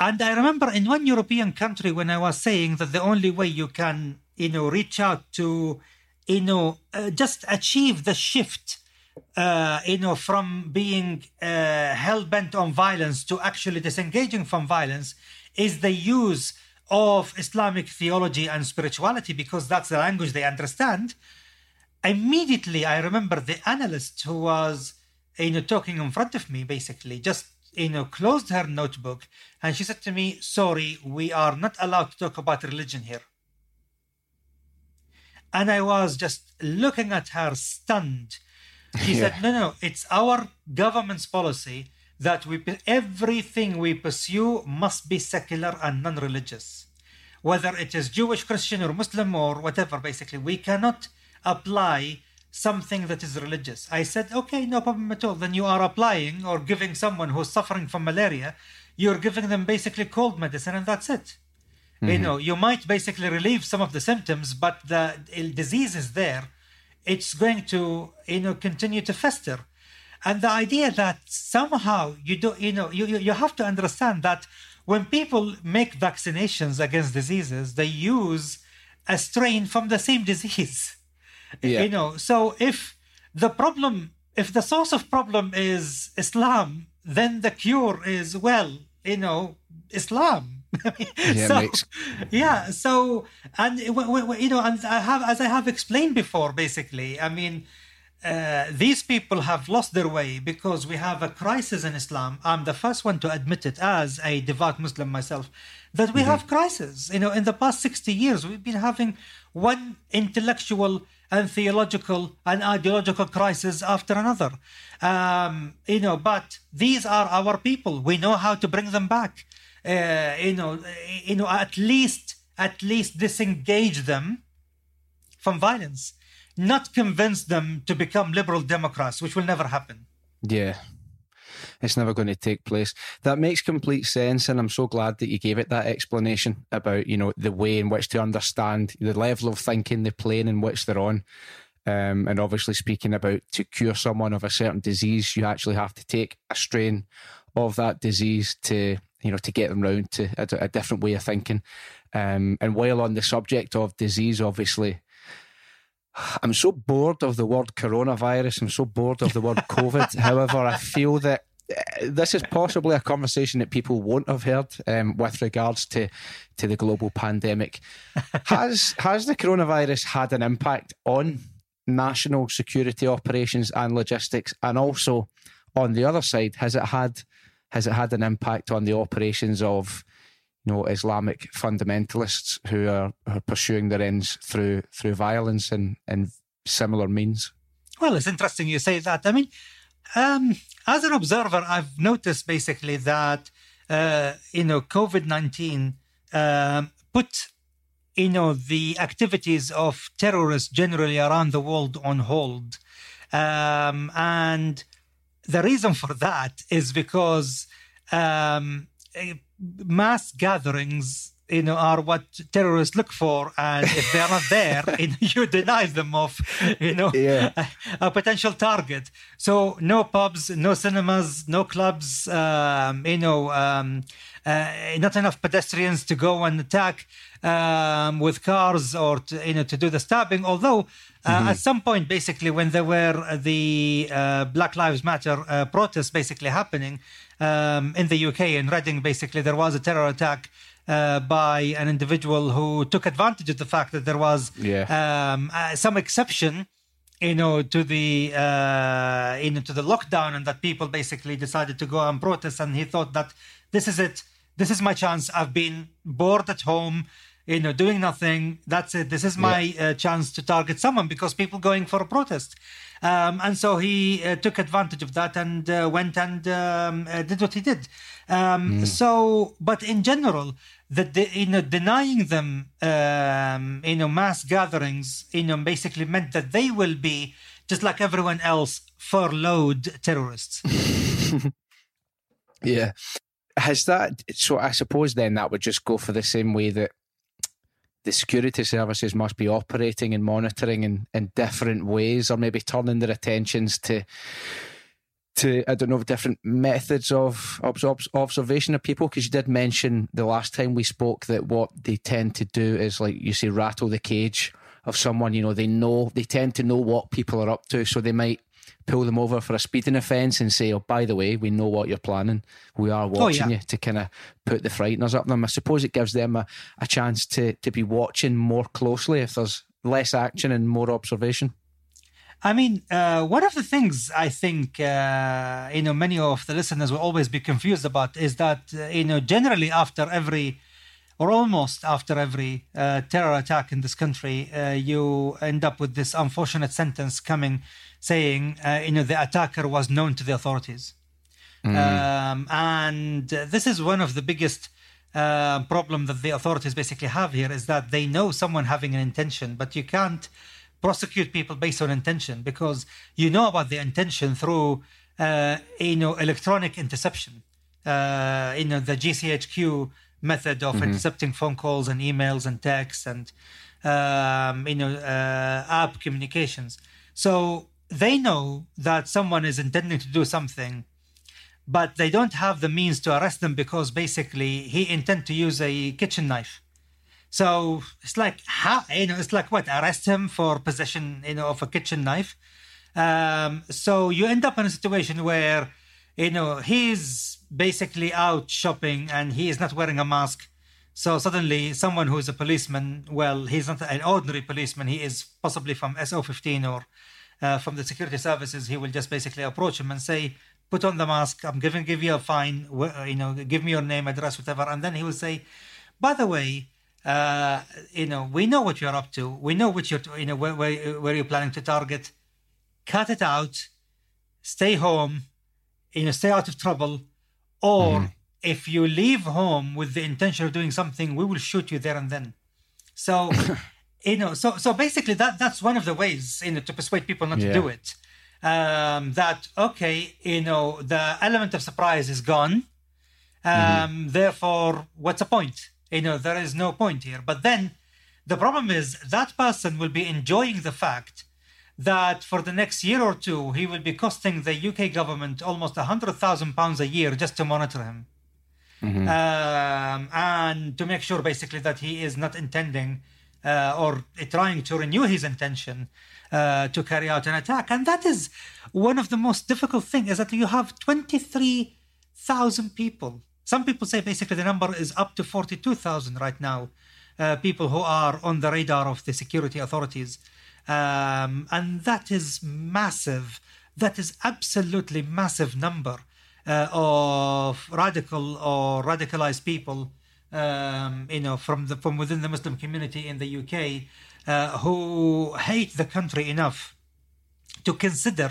And I remember in one European country when I was saying that the only way you can, you know, reach out to, you know, uh, just achieve the shift, uh, you know, from being uh, hell bent on violence to actually disengaging from violence is the use of Islamic theology and spirituality because that's the language they understand. Immediately, I remember the analyst who was, you know, talking in front of me, basically, just you know, closed her notebook and she said to me, Sorry, we are not allowed to talk about religion here. And I was just looking at her stunned. She yeah. said, No, no, it's our government's policy that we everything we pursue must be secular and non-religious whether it is jewish christian or muslim or whatever basically. We cannot apply something that is religious. I said okay no problem at all. Then you are applying or giving someone who's suffering from malaria you're giving them basically cold medicine and that's it. Mm-hmm. you know you might basically relieve some of the symptoms but the disease is there. It's going to you know continue to fester. And the idea that somehow you do you know you, you have to understand that when people make vaccinations against diseases they use a strain from the same disease. Yeah. you know so if the problem if the source of problem is islam then the cure is well you know islam. <laughs> Yeah, so, makes... yeah so and you know and i have as i have explained before basically i mean uh, these people have lost their way because we have a crisis in Islam. I'm the first one to admit it as a devout Muslim myself that we mm-hmm. have crisis. You know, in the past 60 years, we've been having one intellectual and theological and ideological crisis after another. Um, you know, but these are our people. We know how to bring them back. Uh, you know, you know, at least, at least disengage them from violence not convince them to become liberal Democrats, which will never happen.
Yeah. It's never going to take place. That makes complete sense, and I'm so glad that you gave it that explanation about you know the way in which to understand the level of thinking, the plane in which they're on, um, and obviously speaking about to cure someone of a certain disease, you actually have to take a strain of that disease to you know to get them round to a, a different way of thinking. Um, and while on the subject of disease, obviously I'm so bored of the word coronavirus. I'm so bored of the word <laughs> COVID. However, I feel that uh, this is possibly a conversation that people won't have heard um, with regards to to the global pandemic. <laughs> has has the coronavirus had an impact on national security operations and logistics, and also on the other side, has it had has it had an impact on the operations of you know Islamic fundamentalists who are, are pursuing their ends through through violence and and similar means.
Well, it's interesting you say that. I mean, um, as an observer, I've noticed basically that uh, you know COVID nineteen um, put you know the activities of terrorists generally around the world on hold, um, and the reason for that is because um, mass gatherings you know are what terrorists look for and if they're not there you, <laughs> know, <laughs> you deny them of you know yeah. a, <laughs> a, potential target so no pubs no cinemas no clubs um, you know um, uh, not enough pedestrians to go and attack um, with cars or to, you know to do the stabbing although uh, mm-hmm. at some point basically when there were the uh, black lives matter uh, protests basically happening um, in the UK in Reading, basically there was a terror attack uh, by an individual who took advantage of the fact that there was yeah. um, uh, some exception, you know, to the uh, you know to the lockdown, and that people basically decided to go and protest, and he thought that this is it, this is my chance. I've been bored at home you know, doing nothing. That's it. This is my yeah. uh, chance to target someone because people going for a protest. Um, and so he uh, took advantage of that and uh, went and um, uh, did what he did. Um, mm. So, but in general, that you know denying them um, you know mass gatherings you know basically meant that they will be just like everyone else furloughed terrorists. <laughs>
yeah. Has that so? I suppose then that would just go for the same way that the security services must be operating and monitoring in, in different ways, or maybe turning their attentions to to I don't know different methods of observation of people. Because you did mention the last time we spoke that what they tend to do is like you say rattle the cage of someone you know they know they tend to know what people are up to. So they might pull them over for a speeding offence and say oh by the way we know what you're planning. We are watching oh, yeah. you to kind of put the frighteners up on them. I suppose it gives them a, a chance to to be watching more closely if there's less action and more observation.
I mean, uh, one of the things I think uh, you know many of the listeners will always be confused about is that uh, you know generally after every or almost after every uh, terror attack in this country, uh, you end up with this unfortunate sentence coming saying uh, you know the attacker was known to the authorities, mm. um, and this is one of the biggest. Uh, problem that the authorities basically have here is that they know someone having an intention, but you can't prosecute people based on intention because you know about the intention through uh, you know electronic interception uh, you know the GCHQ method of mm-hmm. intercepting phone calls and emails and texts and um, you know uh, app communications so they know that someone is intending to do something but they don't have the means to arrest them because basically he intend to use a kitchen knife so it's like how you know it's like what arrest him for possession you know of a kitchen knife. Um, so you end up in a situation where you know he's basically out shopping and he is not wearing a mask. So suddenly, someone who is a policeman, well, he's not an ordinary policeman. He is possibly from SO15 or uh, from the security services. He will just basically approach him and say, "Put on the mask. I'm giving give you a fine. You know, give me your name, address, whatever." And then he will say, "By the way, uh, you know, we know what you're up to. We know what you're, you know, where, where, where you're planning to target. Cut it out. Stay home. You know, stay out of trouble. Or mm-hmm. if you leave home with the intention of doing something, we will shoot you there and then. So, <laughs> you know, so so basically that that's one of the ways, you know, to persuade people not yeah. to do it. Um, that okay, you know, the element of surprise is gone. Mm-hmm. Um, mm-hmm. Therefore, what's the point? you know there is no point here but then the problem is that person will be enjoying the fact that for the next year or two he will be costing the UK government almost 100,000 pounds a year just to monitor him mm-hmm. um, and to make sure basically that he is not intending uh, or trying to renew his intention uh, to carry out an attack and that is one of the most difficult things is that you have 23,000 people some people say basically the number is up to 42,000 right now, uh, people who are on the radar of the security authorities. Um, and that is massive. That is absolutely massive number uh, of radical or radicalized people, um, you know, from the from within the Muslim community in the UK, uh, who hate the country enough to consider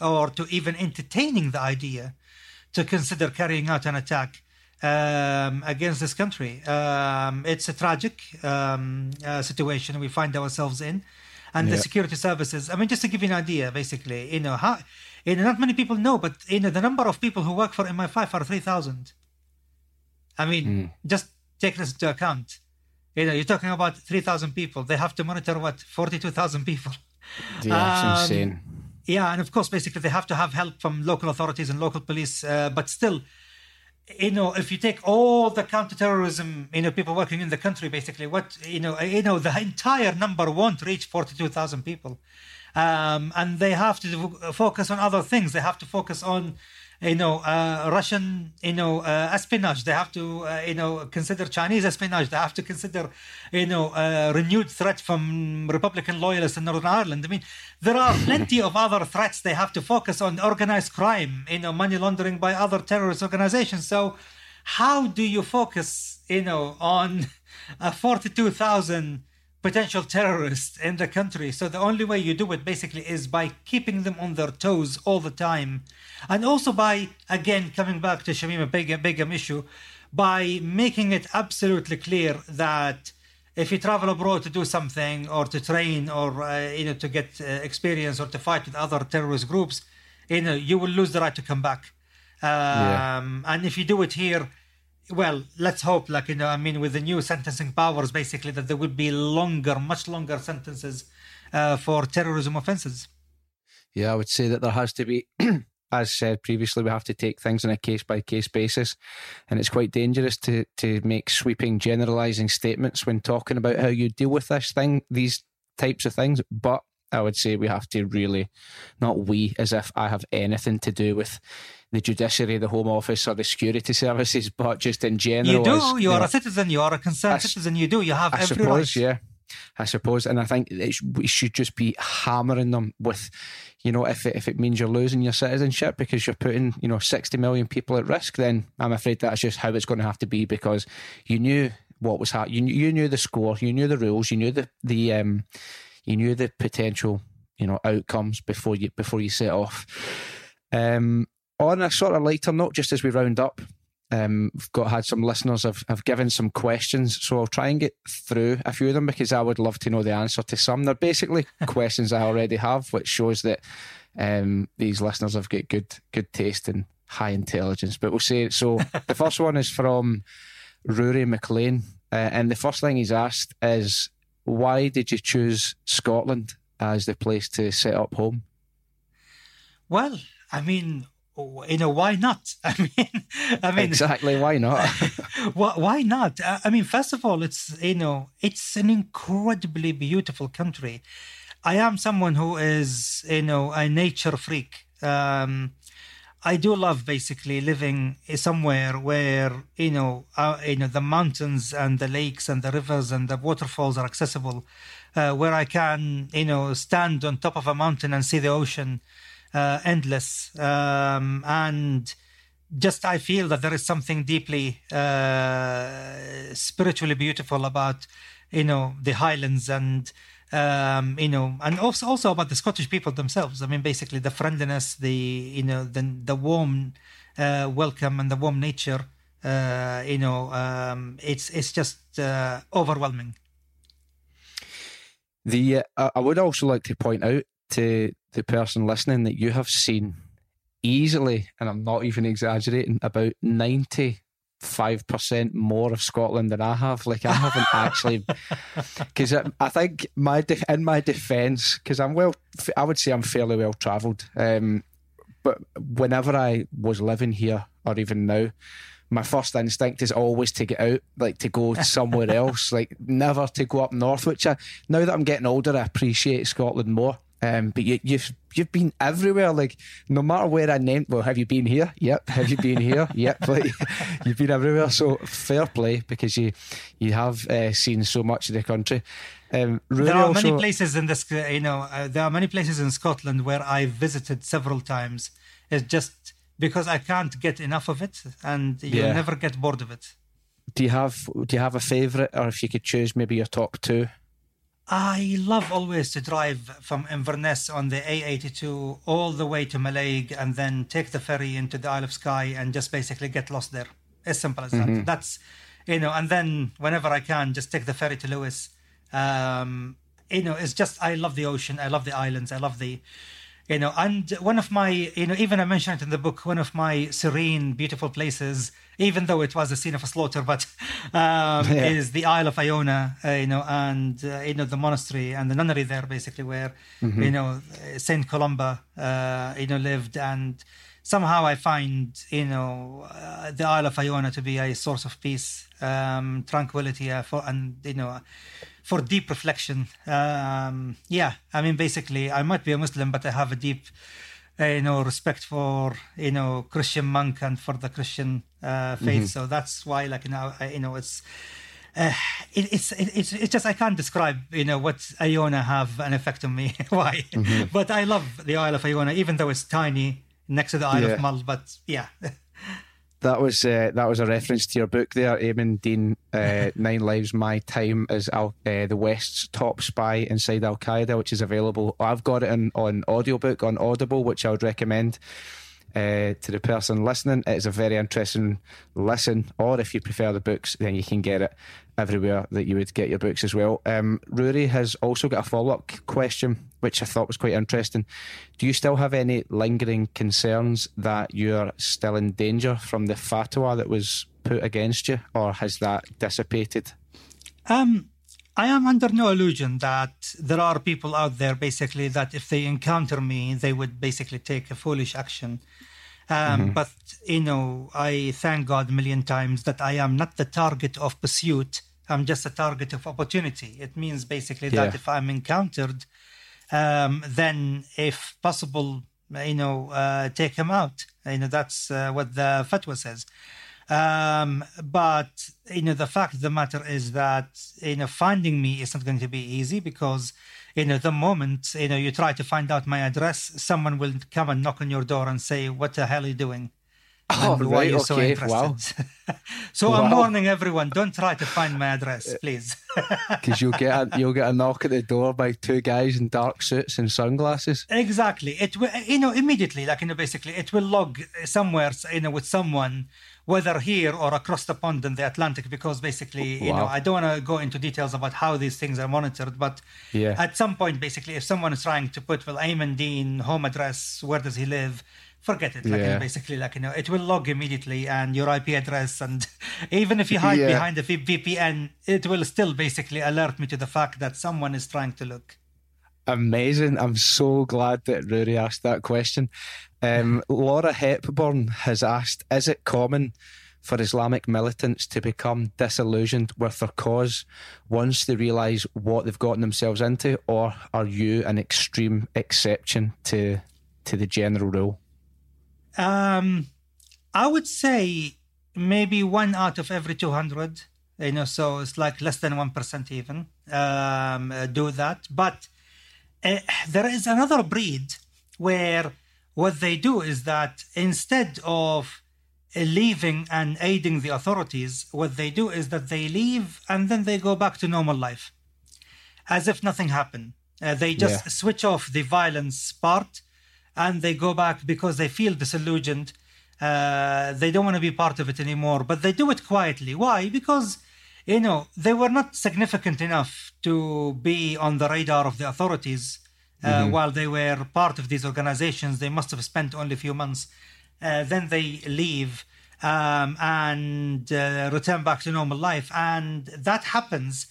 or to even entertaining the idea to consider carrying out an attack um, against this country. Um, it's a tragic um, uh, situation we find ourselves in, and yeah. the security services. I mean, just to give you an idea, basically, you know how. You know, not many people know, but you know the number of people who work for MI5 are three thousand. I mean, mm. just take this into account. You know, you're talking about three thousand people. They have to monitor what forty-two thousand people. <laughs>
Yeah, um, insane.
Yeah, and of course, basically, they have to have help from local authorities and local police. Uh, but still, you know, if you take all the counterterrorism, you know, people working in the country, basically, what you know, you know, the entire number won't reach forty-two thousand people, um, and they have to focus on other things. They have to focus on you know, uh, Russian, you know, uh, espionage. They have to, uh, you know, consider Chinese espionage. They have to consider, you know, uh, renewed threat from Republican loyalists in Northern Ireland. I mean, there are <laughs> plenty of other threats they have to focus on. Organized crime, you know, money laundering by other terrorist organizations. So, how do you focus, you know, on a forty-two thousand? Potential terrorists in the country. So the only way you do it basically is by keeping them on their toes all the time. And also by, again, coming back to Shamima Begum, Begum issue, by making it absolutely clear that if you travel abroad to do something or to train or uh, you know to get uh, experience or to fight with other terrorist groups, you know you will lose the right to come back. Um, yeah. And if you do it here, well, let's hope, like you know, I mean, with the new sentencing powers, basically, that there would be longer, much longer sentences uh, for terrorism offences.
Yeah, I would say that there has to be. <clears throat> as said previously, we have to take things on a case by case basis, and it's quite dangerous to to make sweeping, generalising statements when talking about how you deal with this thing, these types of things. But I would say we have to really, not we, as if I have anything to do with the judiciary, the Home Office, or the security services, but just in general.
You do. As, you, you are know, a citizen. You are a concerned I, citizen. You do. You have I every
suppose,
right.
Yeah. I suppose, and I think sh- we should just be hammering them with, you know, if it, if it means you're losing your citizenship because you're putting, you know, 60 million people at risk, then I'm afraid that's just how it's going to have to be because you knew what was happening. You, you knew the score, you knew the rules, you knew the the um, you knew the potential, you know, outcomes before you before you set off. Um, on a sort of lighter note, just as we round up, um, we've got had some listeners have, have given some questions, so I'll try and get through a few of them because I would love to know the answer to some. They're basically <laughs> questions I already have, which shows that um, these listeners have got good good taste and high intelligence. But we'll say so. <laughs> the first one is from Rory McLean, uh, and the first thing he's asked is, "Why did you choose Scotland as the place to set up home?"
Well, I mean, you know why not? <laughs> I mean i mean
exactly why not? <laughs>
Why not? I mean first of all it's you know it's an incredibly beautiful country. I am someone who is you know a nature freak. Um I do love basically living somewhere where you know, uh, you know, the mountains and the lakes and the rivers and the waterfalls are accessible, uh, where I can you know stand on top of a mountain and see the ocean, uh, endless. Um, and just I feel that there is something deeply uh, spiritually beautiful about you know the Highlands and um, you know, and also also about the Scottish people themselves. I mean, basically the friendliness, the you know, the the warm uh, welcome and the warm nature. Uh, you know, um, it's it's just uh, overwhelming.
The uh, I would also like to point out to the person listening that you have seen easily, and I'm not even exaggerating, about 95% more of Scotland than I have. Like, I haven't <laughs> actually, because I think my de- in my defence, because I'm well, I would say I'm fairly well travelled. Um, but whenever I was living here, or even now, my first instinct is always to get out, like to go <laughs> somewhere else, like never to go up north. Which I now that I'm getting older, I appreciate Scotland more. Um, but you, you've, you've been everywhere. Like no matter where I named, well, have you been here? Yep. Have you been here? <laughs> yep. Like <laughs> you've been everywhere. So fair play because you you have uh, seen so much of the country. Um,
really there are also, many places in this. You know, uh, there are many places in Scotland where I visited several times. It's just because I can't get enough of it, and you'll yeah. never get bored of it.
Do you have Do you have a favourite, or if you could choose maybe your top two?
I love always to drive from Inverness on the A82 all the way to Mallaig and then take the ferry into the Isle of Skye and just basically get lost there. As simple as mm-hmm. that. That's, you know, and then whenever I can, just take the ferry to Lewis. Um, you know, it's just, I love the ocean. I love the islands. I love the, you know and one of my you know even i mentioned it in the book one of my serene beautiful places even though it was a scene of a slaughter but um, <laughs> yeah. is the isle of iona uh, you know and uh, you know the monastery and the nunnery there basically where mm-hmm. you know saint columba uh, you know lived and somehow i find you know uh, the isle of iona to be a source of peace um, tranquility uh, for and you know for deep reflection. Um, yeah, I mean, basically, I might be a Muslim, but I have a deep, uh, you know, respect for you know Christian monk and for the Christian uh, faith. Mm-hmm. So that's why, like, you know, I, you know, it's. Uh, it, it's it, it's it's just I can't describe you know what Iona have an effect on me <laughs> why mm-hmm. but I love the Isle of Iona even though it's tiny next to the Isle yeah. of Mull but yeah <laughs>
That was uh, that was a reference to your book there, Aimen Dean, uh, <laughs> Nine Lives, My Time as Al- uh, the West's top spy inside Al Qaeda, which is available. I've got it in, on audiobook on Audible, which I would recommend. Uh, to the person listening. It is a very interesting listen, or if you prefer the books, then you can get it everywhere that you would get your books as well. Um, Rory has also got a follow up question, which I thought was quite interesting. Do you still have any lingering concerns that you're still in danger from the fatwa that was put against you, or has that dissipated?
Um, I am under no illusion that there are people out there basically that if they encounter me, they would basically take a foolish action. Um, mm-hmm. But, you know, I thank God a million times that I am not the target of pursuit. I'm just a target of opportunity. It means basically yeah. that if I'm encountered, um, then if possible, you know, uh, take him out. You know, that's uh, what the fatwa says. Um, but you know, the fact of the matter is that you know, finding me is not going to be easy because you know, the moment you know you try to find out my address, someone will come and knock on your door and say, "What the hell are you doing?"
Oh, and why right, are you okay, <laughs> so Wow.
so wow. I'm warning everyone: don't try to find my address, uh, please. <laughs>
Because you'll get a, you'll get a knock at the door by two guys in dark suits and sunglasses.
Exactly. It will, you know, immediately, like you know, basically, it will log somewhere, you know, with someone whether here or across the pond in the Atlantic, because basically, you know, I don't want to go into details about how these things are monitored, but yeah. at some point, basically, if someone is trying to put, well, Aimen Dean, home address, where does he live? Forget it. Like, yeah. you know, basically, like, you know, it will log immediately and your IP address. And <laughs> even if you hide yeah. behind the VPN, it will still basically alert me to the fact that someone is trying to look.
Amazing. I'm so glad that Rory asked that question. Um, Laura Hepburn has asked Is it common for Islamic militants to become disillusioned with their cause once they realise what they've gotten themselves into, or are you an extreme exception to to the general rule?
Um, I would say maybe one out of every 200, you know, so it's like less than 1% even um, do that. But uh, there is another breed where what they do is that instead of leaving and aiding the authorities, what they do is that they leave and then they go back to normal life as if nothing happened. Uh, they just yeah. switch off the violence part and they go back because they feel disillusioned. Uh, they don't want to be part of it anymore, but they do it quietly. Why? Because, you know, they were not significant enough to be on the radar of the authorities mm-hmm. while they were part of these organizations. They must have spent only a few months. Uh, then they leave um, and uh, return back to normal life, and that happens.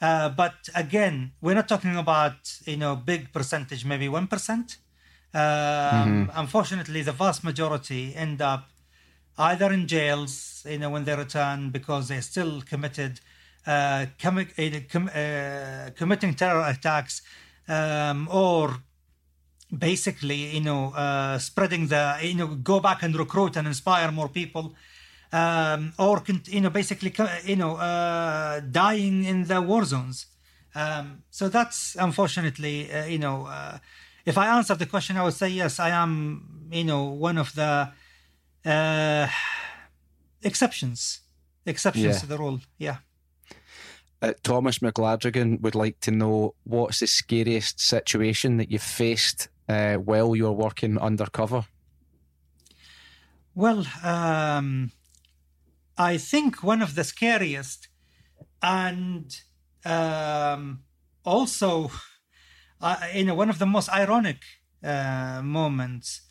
Uh, but again, we're not talking about you know big percentage, maybe one percent. Um, mm-hmm. Unfortunately, the vast majority end up either in jails, you know, when they return because they're still committed, uh, com- com- uh, committing terror attacks um, or basically, you know, uh, spreading the, you know, go back and recruit and inspire more people, um, or you know, basically, you know, uh, dying in the war zones. Um, so that's unfortunately, uh, you know, uh, if I answer the question, I would say yes. I am, you know, one of the uh, exceptions, exceptions yeah. to the rule. Yeah.
Uh, Thomas McGladrigan would like to know what's the scariest situation that you've faced uh, while you're working undercover?
Well, um, I think one of the scariest and um, also, <laughs> uh, you know, one of the most ironic uh, moments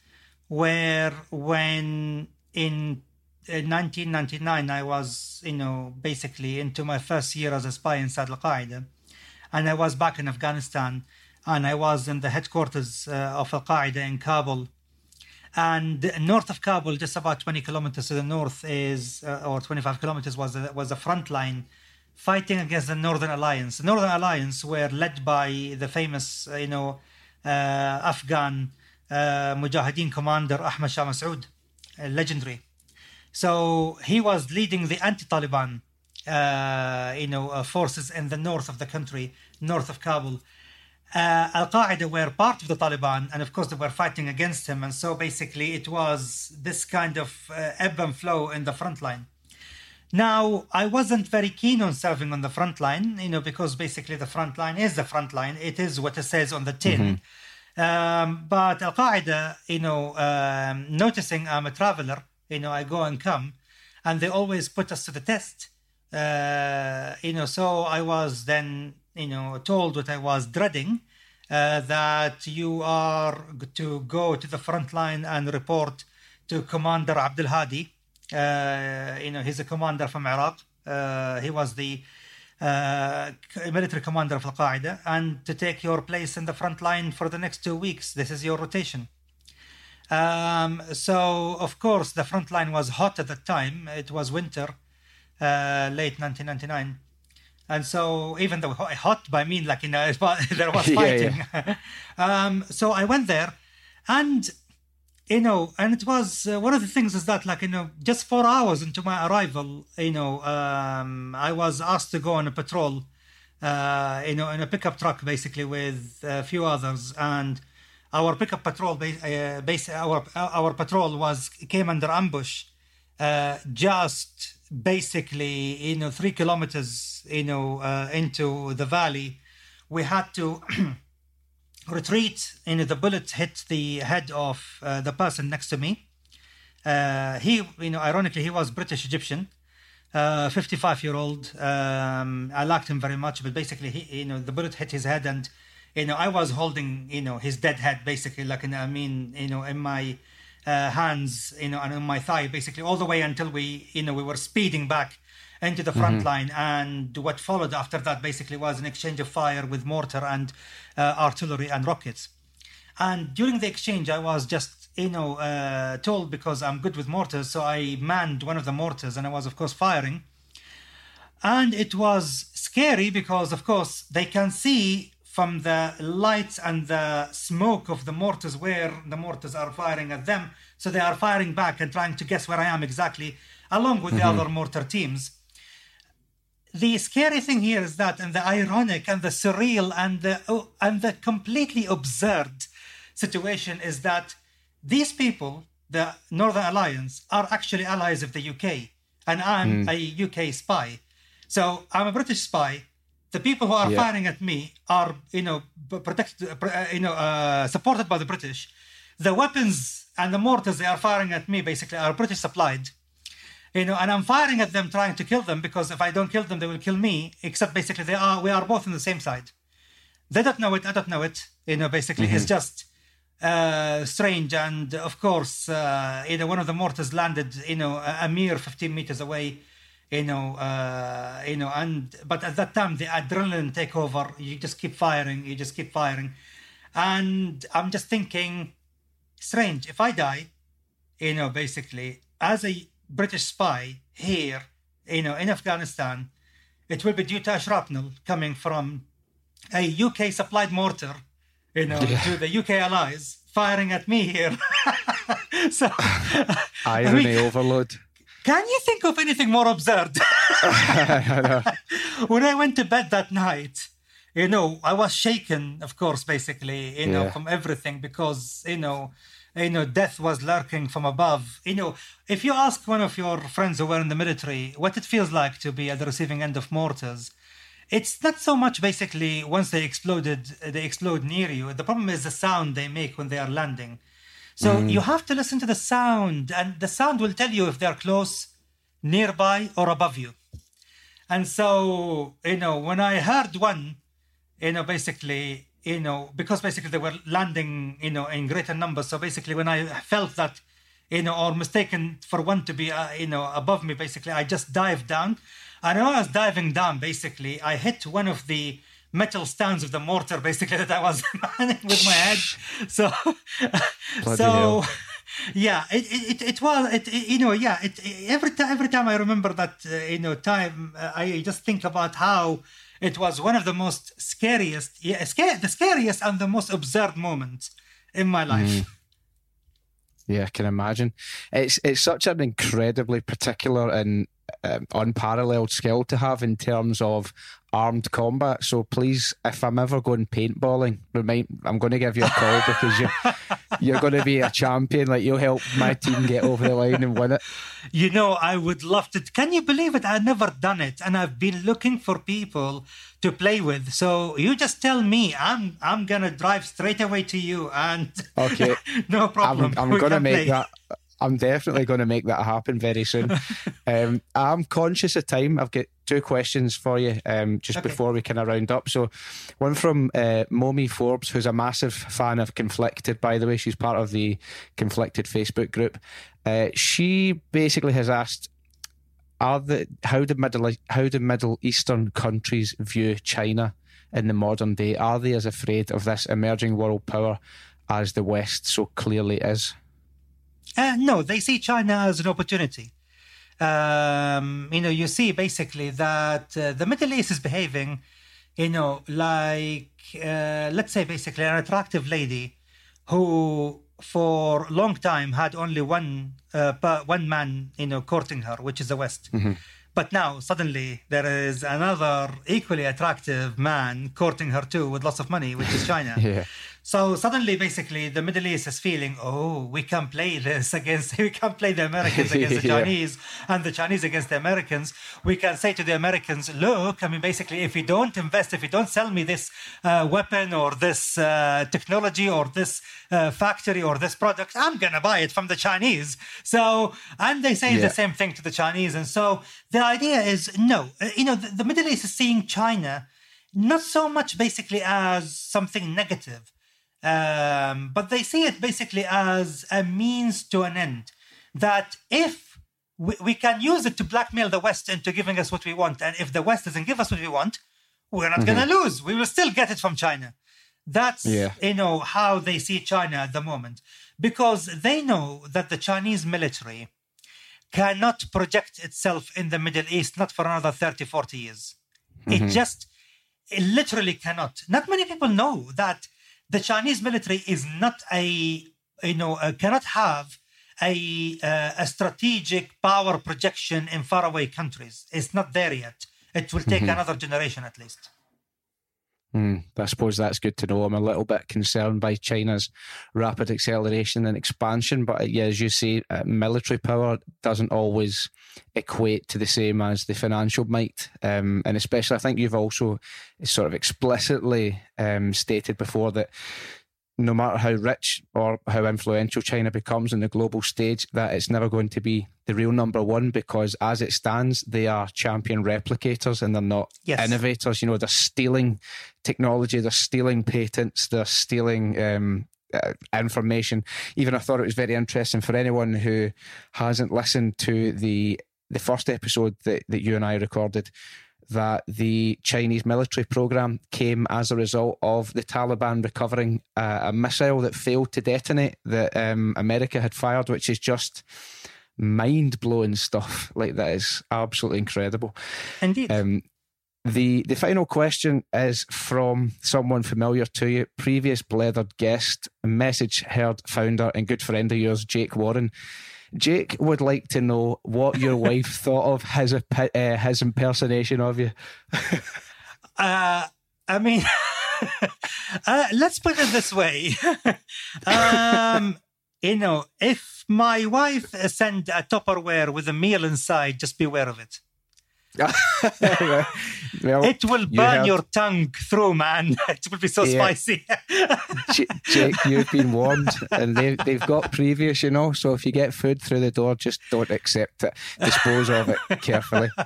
where when in in 1999, I was, you know, basically into my first year as a spy inside Al Qaeda. And I was back in Afghanistan and I was in the headquarters uh, of Al Qaeda in Kabul. And north of Kabul, just about 20 kilometers to the north, is, uh, or 25 kilometers, was a, was a front line fighting against the Northern Alliance. The Northern Alliance were led by the famous, uh, you know, uh, Afghan uh, Mujahideen commander Ahmad Shah Massoud, legendary so he was leading the anti-Taliban, uh, you know, uh, forces in the north of the country, north of Kabul. Uh, Al Qaeda were part of the Taliban, and of course they were fighting against him. And so basically, it was this kind of uh, ebb and flow in the front line. Now, I wasn't very keen on serving on the front line, you know, because basically the front line is the front line. It is what it says on the tin. Mm-hmm. Um, but Al Qaeda, you know, um, noticing I'm a traveler, you know, I go and come, and they always put us to the test. Uh, you know, so I was then, you know, told what I was dreading, uh, that you are to go to the front line and report to Commander Abdul Hadi. Uh, you know, he's a commander from Iraq. Uh, he was the uh, military commander of Al Qaeda, and to take your place in the front line for the next two weeks. This is your rotation. Um, so, of course, the front line was hot at the time. It was winter, uh, late 1999. And so, even though hot by mean like you <laughs> know, there was fighting. Yeah, yeah. <laughs> um, so I went there, and you know, and it was uh, one of the things is that, like, you know, just four hours into my arrival, you know, um, I was asked to go on a patrol, uh, you know, in a pickup truck, basically, with a few others. And our pickup patrol, uh, base, our our patrol was came under ambush, uh, just basically, you know, three kilometers, you know, uh, into the valley. We had to. <clears throat> retreat, and the bullet hit the head of uh, the person next to me. Uh, he, you know, ironically, he was British Egyptian, uh, 55 year old. Um, I liked him very much, but basically, he, you know, the bullet hit his head, and you know, I was holding, you know, his dead head, basically, like, I mean, you know, in my uh, hands, you know, and on my thigh, basically, all the way until we, you know, we were speeding back into the front mm-hmm. line. And what followed after that basically was an exchange of fire with mortar and uh, artillery and rockets. And during the exchange, I was just, you know, uh, told because I'm good with mortars, so I manned one of the mortars and I was, of course, firing. And it was scary because, of course, they can see from the lights and the smoke of the mortars where the mortars are firing at them. So they are firing back and trying to guess where I am exactly, along with mm-hmm. the other mortar teams the scary thing here is that, and the ironic and the surreal and the oh, and the completely absurd situation is that these people, the Northern Alliance, are actually allies of the UK, and I'm mm. a UK spy. So I'm a British spy. The people who are yeah. firing at me are, you know, protected, uh, you know, uh, supported by the British. The weapons and the mortars they are firing at me basically are British supplied you know, and I'm firing at them trying to kill them because if I don't kill them, they will kill me. Except basically, they are we are both on the same side. They don't know it. I don't know it. You know, basically, mm-hmm. it's just uh, strange. And of course, uh, you know, one of the mortars landed, you know, a, a mere 15 meters away. You know, uh, you know, and but at that time the adrenaline take over. You just keep firing. You just keep firing, and I'm just thinking, strange. If I die, you know, basically as a British spy here, you know, in Afghanistan, it will be due to a shrapnel coming from a UK supplied mortar, you know, yeah. to the UK allies firing at me here. <laughs> so, <laughs>
irony <laughs> I mean, overload.
Can you think of anything more absurd? <laughs> when I went to bed that night, you know, I was shaken, of course, basically, you know, from everything because, you know, you know, death was lurking from above. You know, if you ask one of your friends who were in the military what it feels like to be at the receiving end of mortars, it's not so much basically once they exploded, they explode near you. The problem is the sound they make when they are landing. So mm. you have to listen to the sound, and the sound will tell you if they're close, nearby, or above you. And so, you know, when I heard one, you know, basically you know, because basically they were landing, you know, in greater numbers. So basically, when I felt that, you know, or mistaken for one to be, uh, you know, above me, basically, I just dived down. And when I was diving down, basically, I hit one of the metal stands of the mortar, basically, that I was <laughs> manning with my head. So, so. <laughs> Yeah, it, it, it was it, it, you know yeah it, every time every time I remember that uh, you know time uh, I just think about how it was one of the most scariest, yeah, scare, the scariest and the most absurd moments in my life. Mm.
Yeah, I can imagine. It's it's such an incredibly particular and um, unparalleled skill to have in terms of armed combat. So please, if I'm ever going paintballing, remind I'm going to give you a call <laughs> because you you're going to be a champion. Like you'll help my team get over the line and win it.
You know, I would love to. Can you believe it? I've never done it, and I've been looking for people to play with. So you just tell me, I'm I'm gonna drive straight away to you, and <laughs>
okay,
no problem.
I'm, I'm gonna make play. that. I'm definitely going to make that happen very soon. <laughs> um, I'm conscious of time. I've got two questions for you um, just okay. before we kind of round up. So, one from uh, Momi Forbes, who's a massive fan of Conflicted, by the way. She's part of the Conflicted Facebook group. Uh, she basically has asked, "Are the how do Middle how do Middle Eastern countries view China in the modern day? Are they as afraid of this emerging world power as the West so clearly is?"
Uh, no, they see China as an opportunity. Um, you know, you see basically that uh, the Middle East is behaving, you know, like uh, let's say basically an attractive lady who for a long time had only one uh, one man, you know, courting her, which is the West. Mm-hmm. But now suddenly there is another equally attractive man courting her too with lots of money, which is China. <laughs>
yeah.
So suddenly, basically, the Middle East is feeling, oh, we can play this <laughs> against, we can play the Americans <laughs> against the yeah. Chinese and the Chinese against the Americans. We can say to the Americans, look, I mean, basically, if you don't invest, if you don't sell me this uh, weapon or this uh, technology or this uh, factory or this product, I'm going to buy it from the Chinese. So, and they say yeah. the same thing to the Chinese. And so the idea is no, uh, you know, the, the Middle East is seeing China not so much basically as something negative um, but they see it basically as a means to an end. That if we, we can use it to blackmail the West into giving us what we want, and if the West doesn't give us what we want, we're not mm-hmm. going to lose. We will still get it from China. That's yeah. you know how they see China at the moment, because they know that the Chinese military cannot project itself in the Middle East not for another 30, 40 years. Mm-hmm. It just it literally cannot. Not many people know that the Chinese military is not a you know uh, cannot have a uh, a strategic power projection in faraway countries. It's not there yet. It will take mm-hmm. another generation at least.
Mm, I suppose that's good to know. I'm a little bit concerned by China's rapid acceleration and expansion, but yeah, as you say, uh, military power doesn't always equate to the same as the financial might, um, and especially I think you've also sort of explicitly um, stated before that no matter how rich or how influential China becomes on the global stage, that it's never going to be the real number one because as it stands, they are champion replicators and they're not yes. innovators. You know, they're stealing technology, they're stealing patents, they're stealing um, uh, information. Even I thought it was very interesting for anyone who hasn't listened to the the first episode that, that you and I recorded that the Chinese military program came as a result of the Taliban recovering uh, a missile that failed to detonate that um, America had fired, which is just mind blowing stuff. Like that is absolutely incredible.
Indeed. Um,
the the final question is from someone familiar to you, previous Blethered guest, message heard founder and good friend of yours, Jake Warren. Jake would like to know what your <laughs> wife thought of his uh, his impersonation of you. <laughs>
uh, I mean, <laughs> uh, let's put it this way. um, you know, if my wife send a Tupperware with a meal inside, just beware of it. Well, it will burn you your tongue through, man. <laughs> It will be so yeah. spicy.
Jake, you've been warned, and they've, they've got previous, you know. So if you get food through the door, just don't accept it. Dispose of it carefully. <laughs>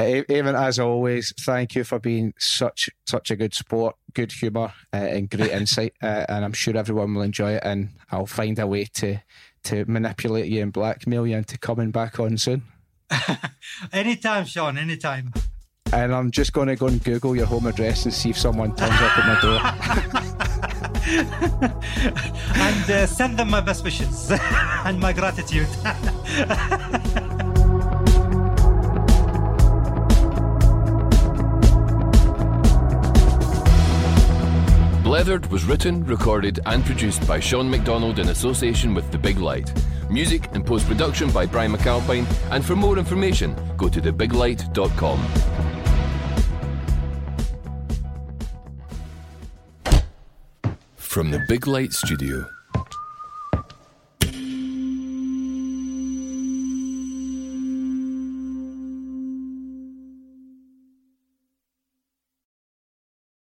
Aimen, as always, thank you for being such such a good sport, good humour, uh, and great insight. Uh, and I'm sure everyone will enjoy it. And I'll find a way to to manipulate you and blackmail you into coming back on soon. <laughs>
anytime, Sean, anytime.
And I'm just going to go and Google your home address and see if someone turns up at my
door. <laughs> and uh, send them my best wishes <laughs> and my gratitude.
Blethered was written, recorded, and produced by Sean McDonald in association with The Big Light. Music and post production by Brian McAlpine, and for more information, go to thebiglight.com. from the Big Light Studio.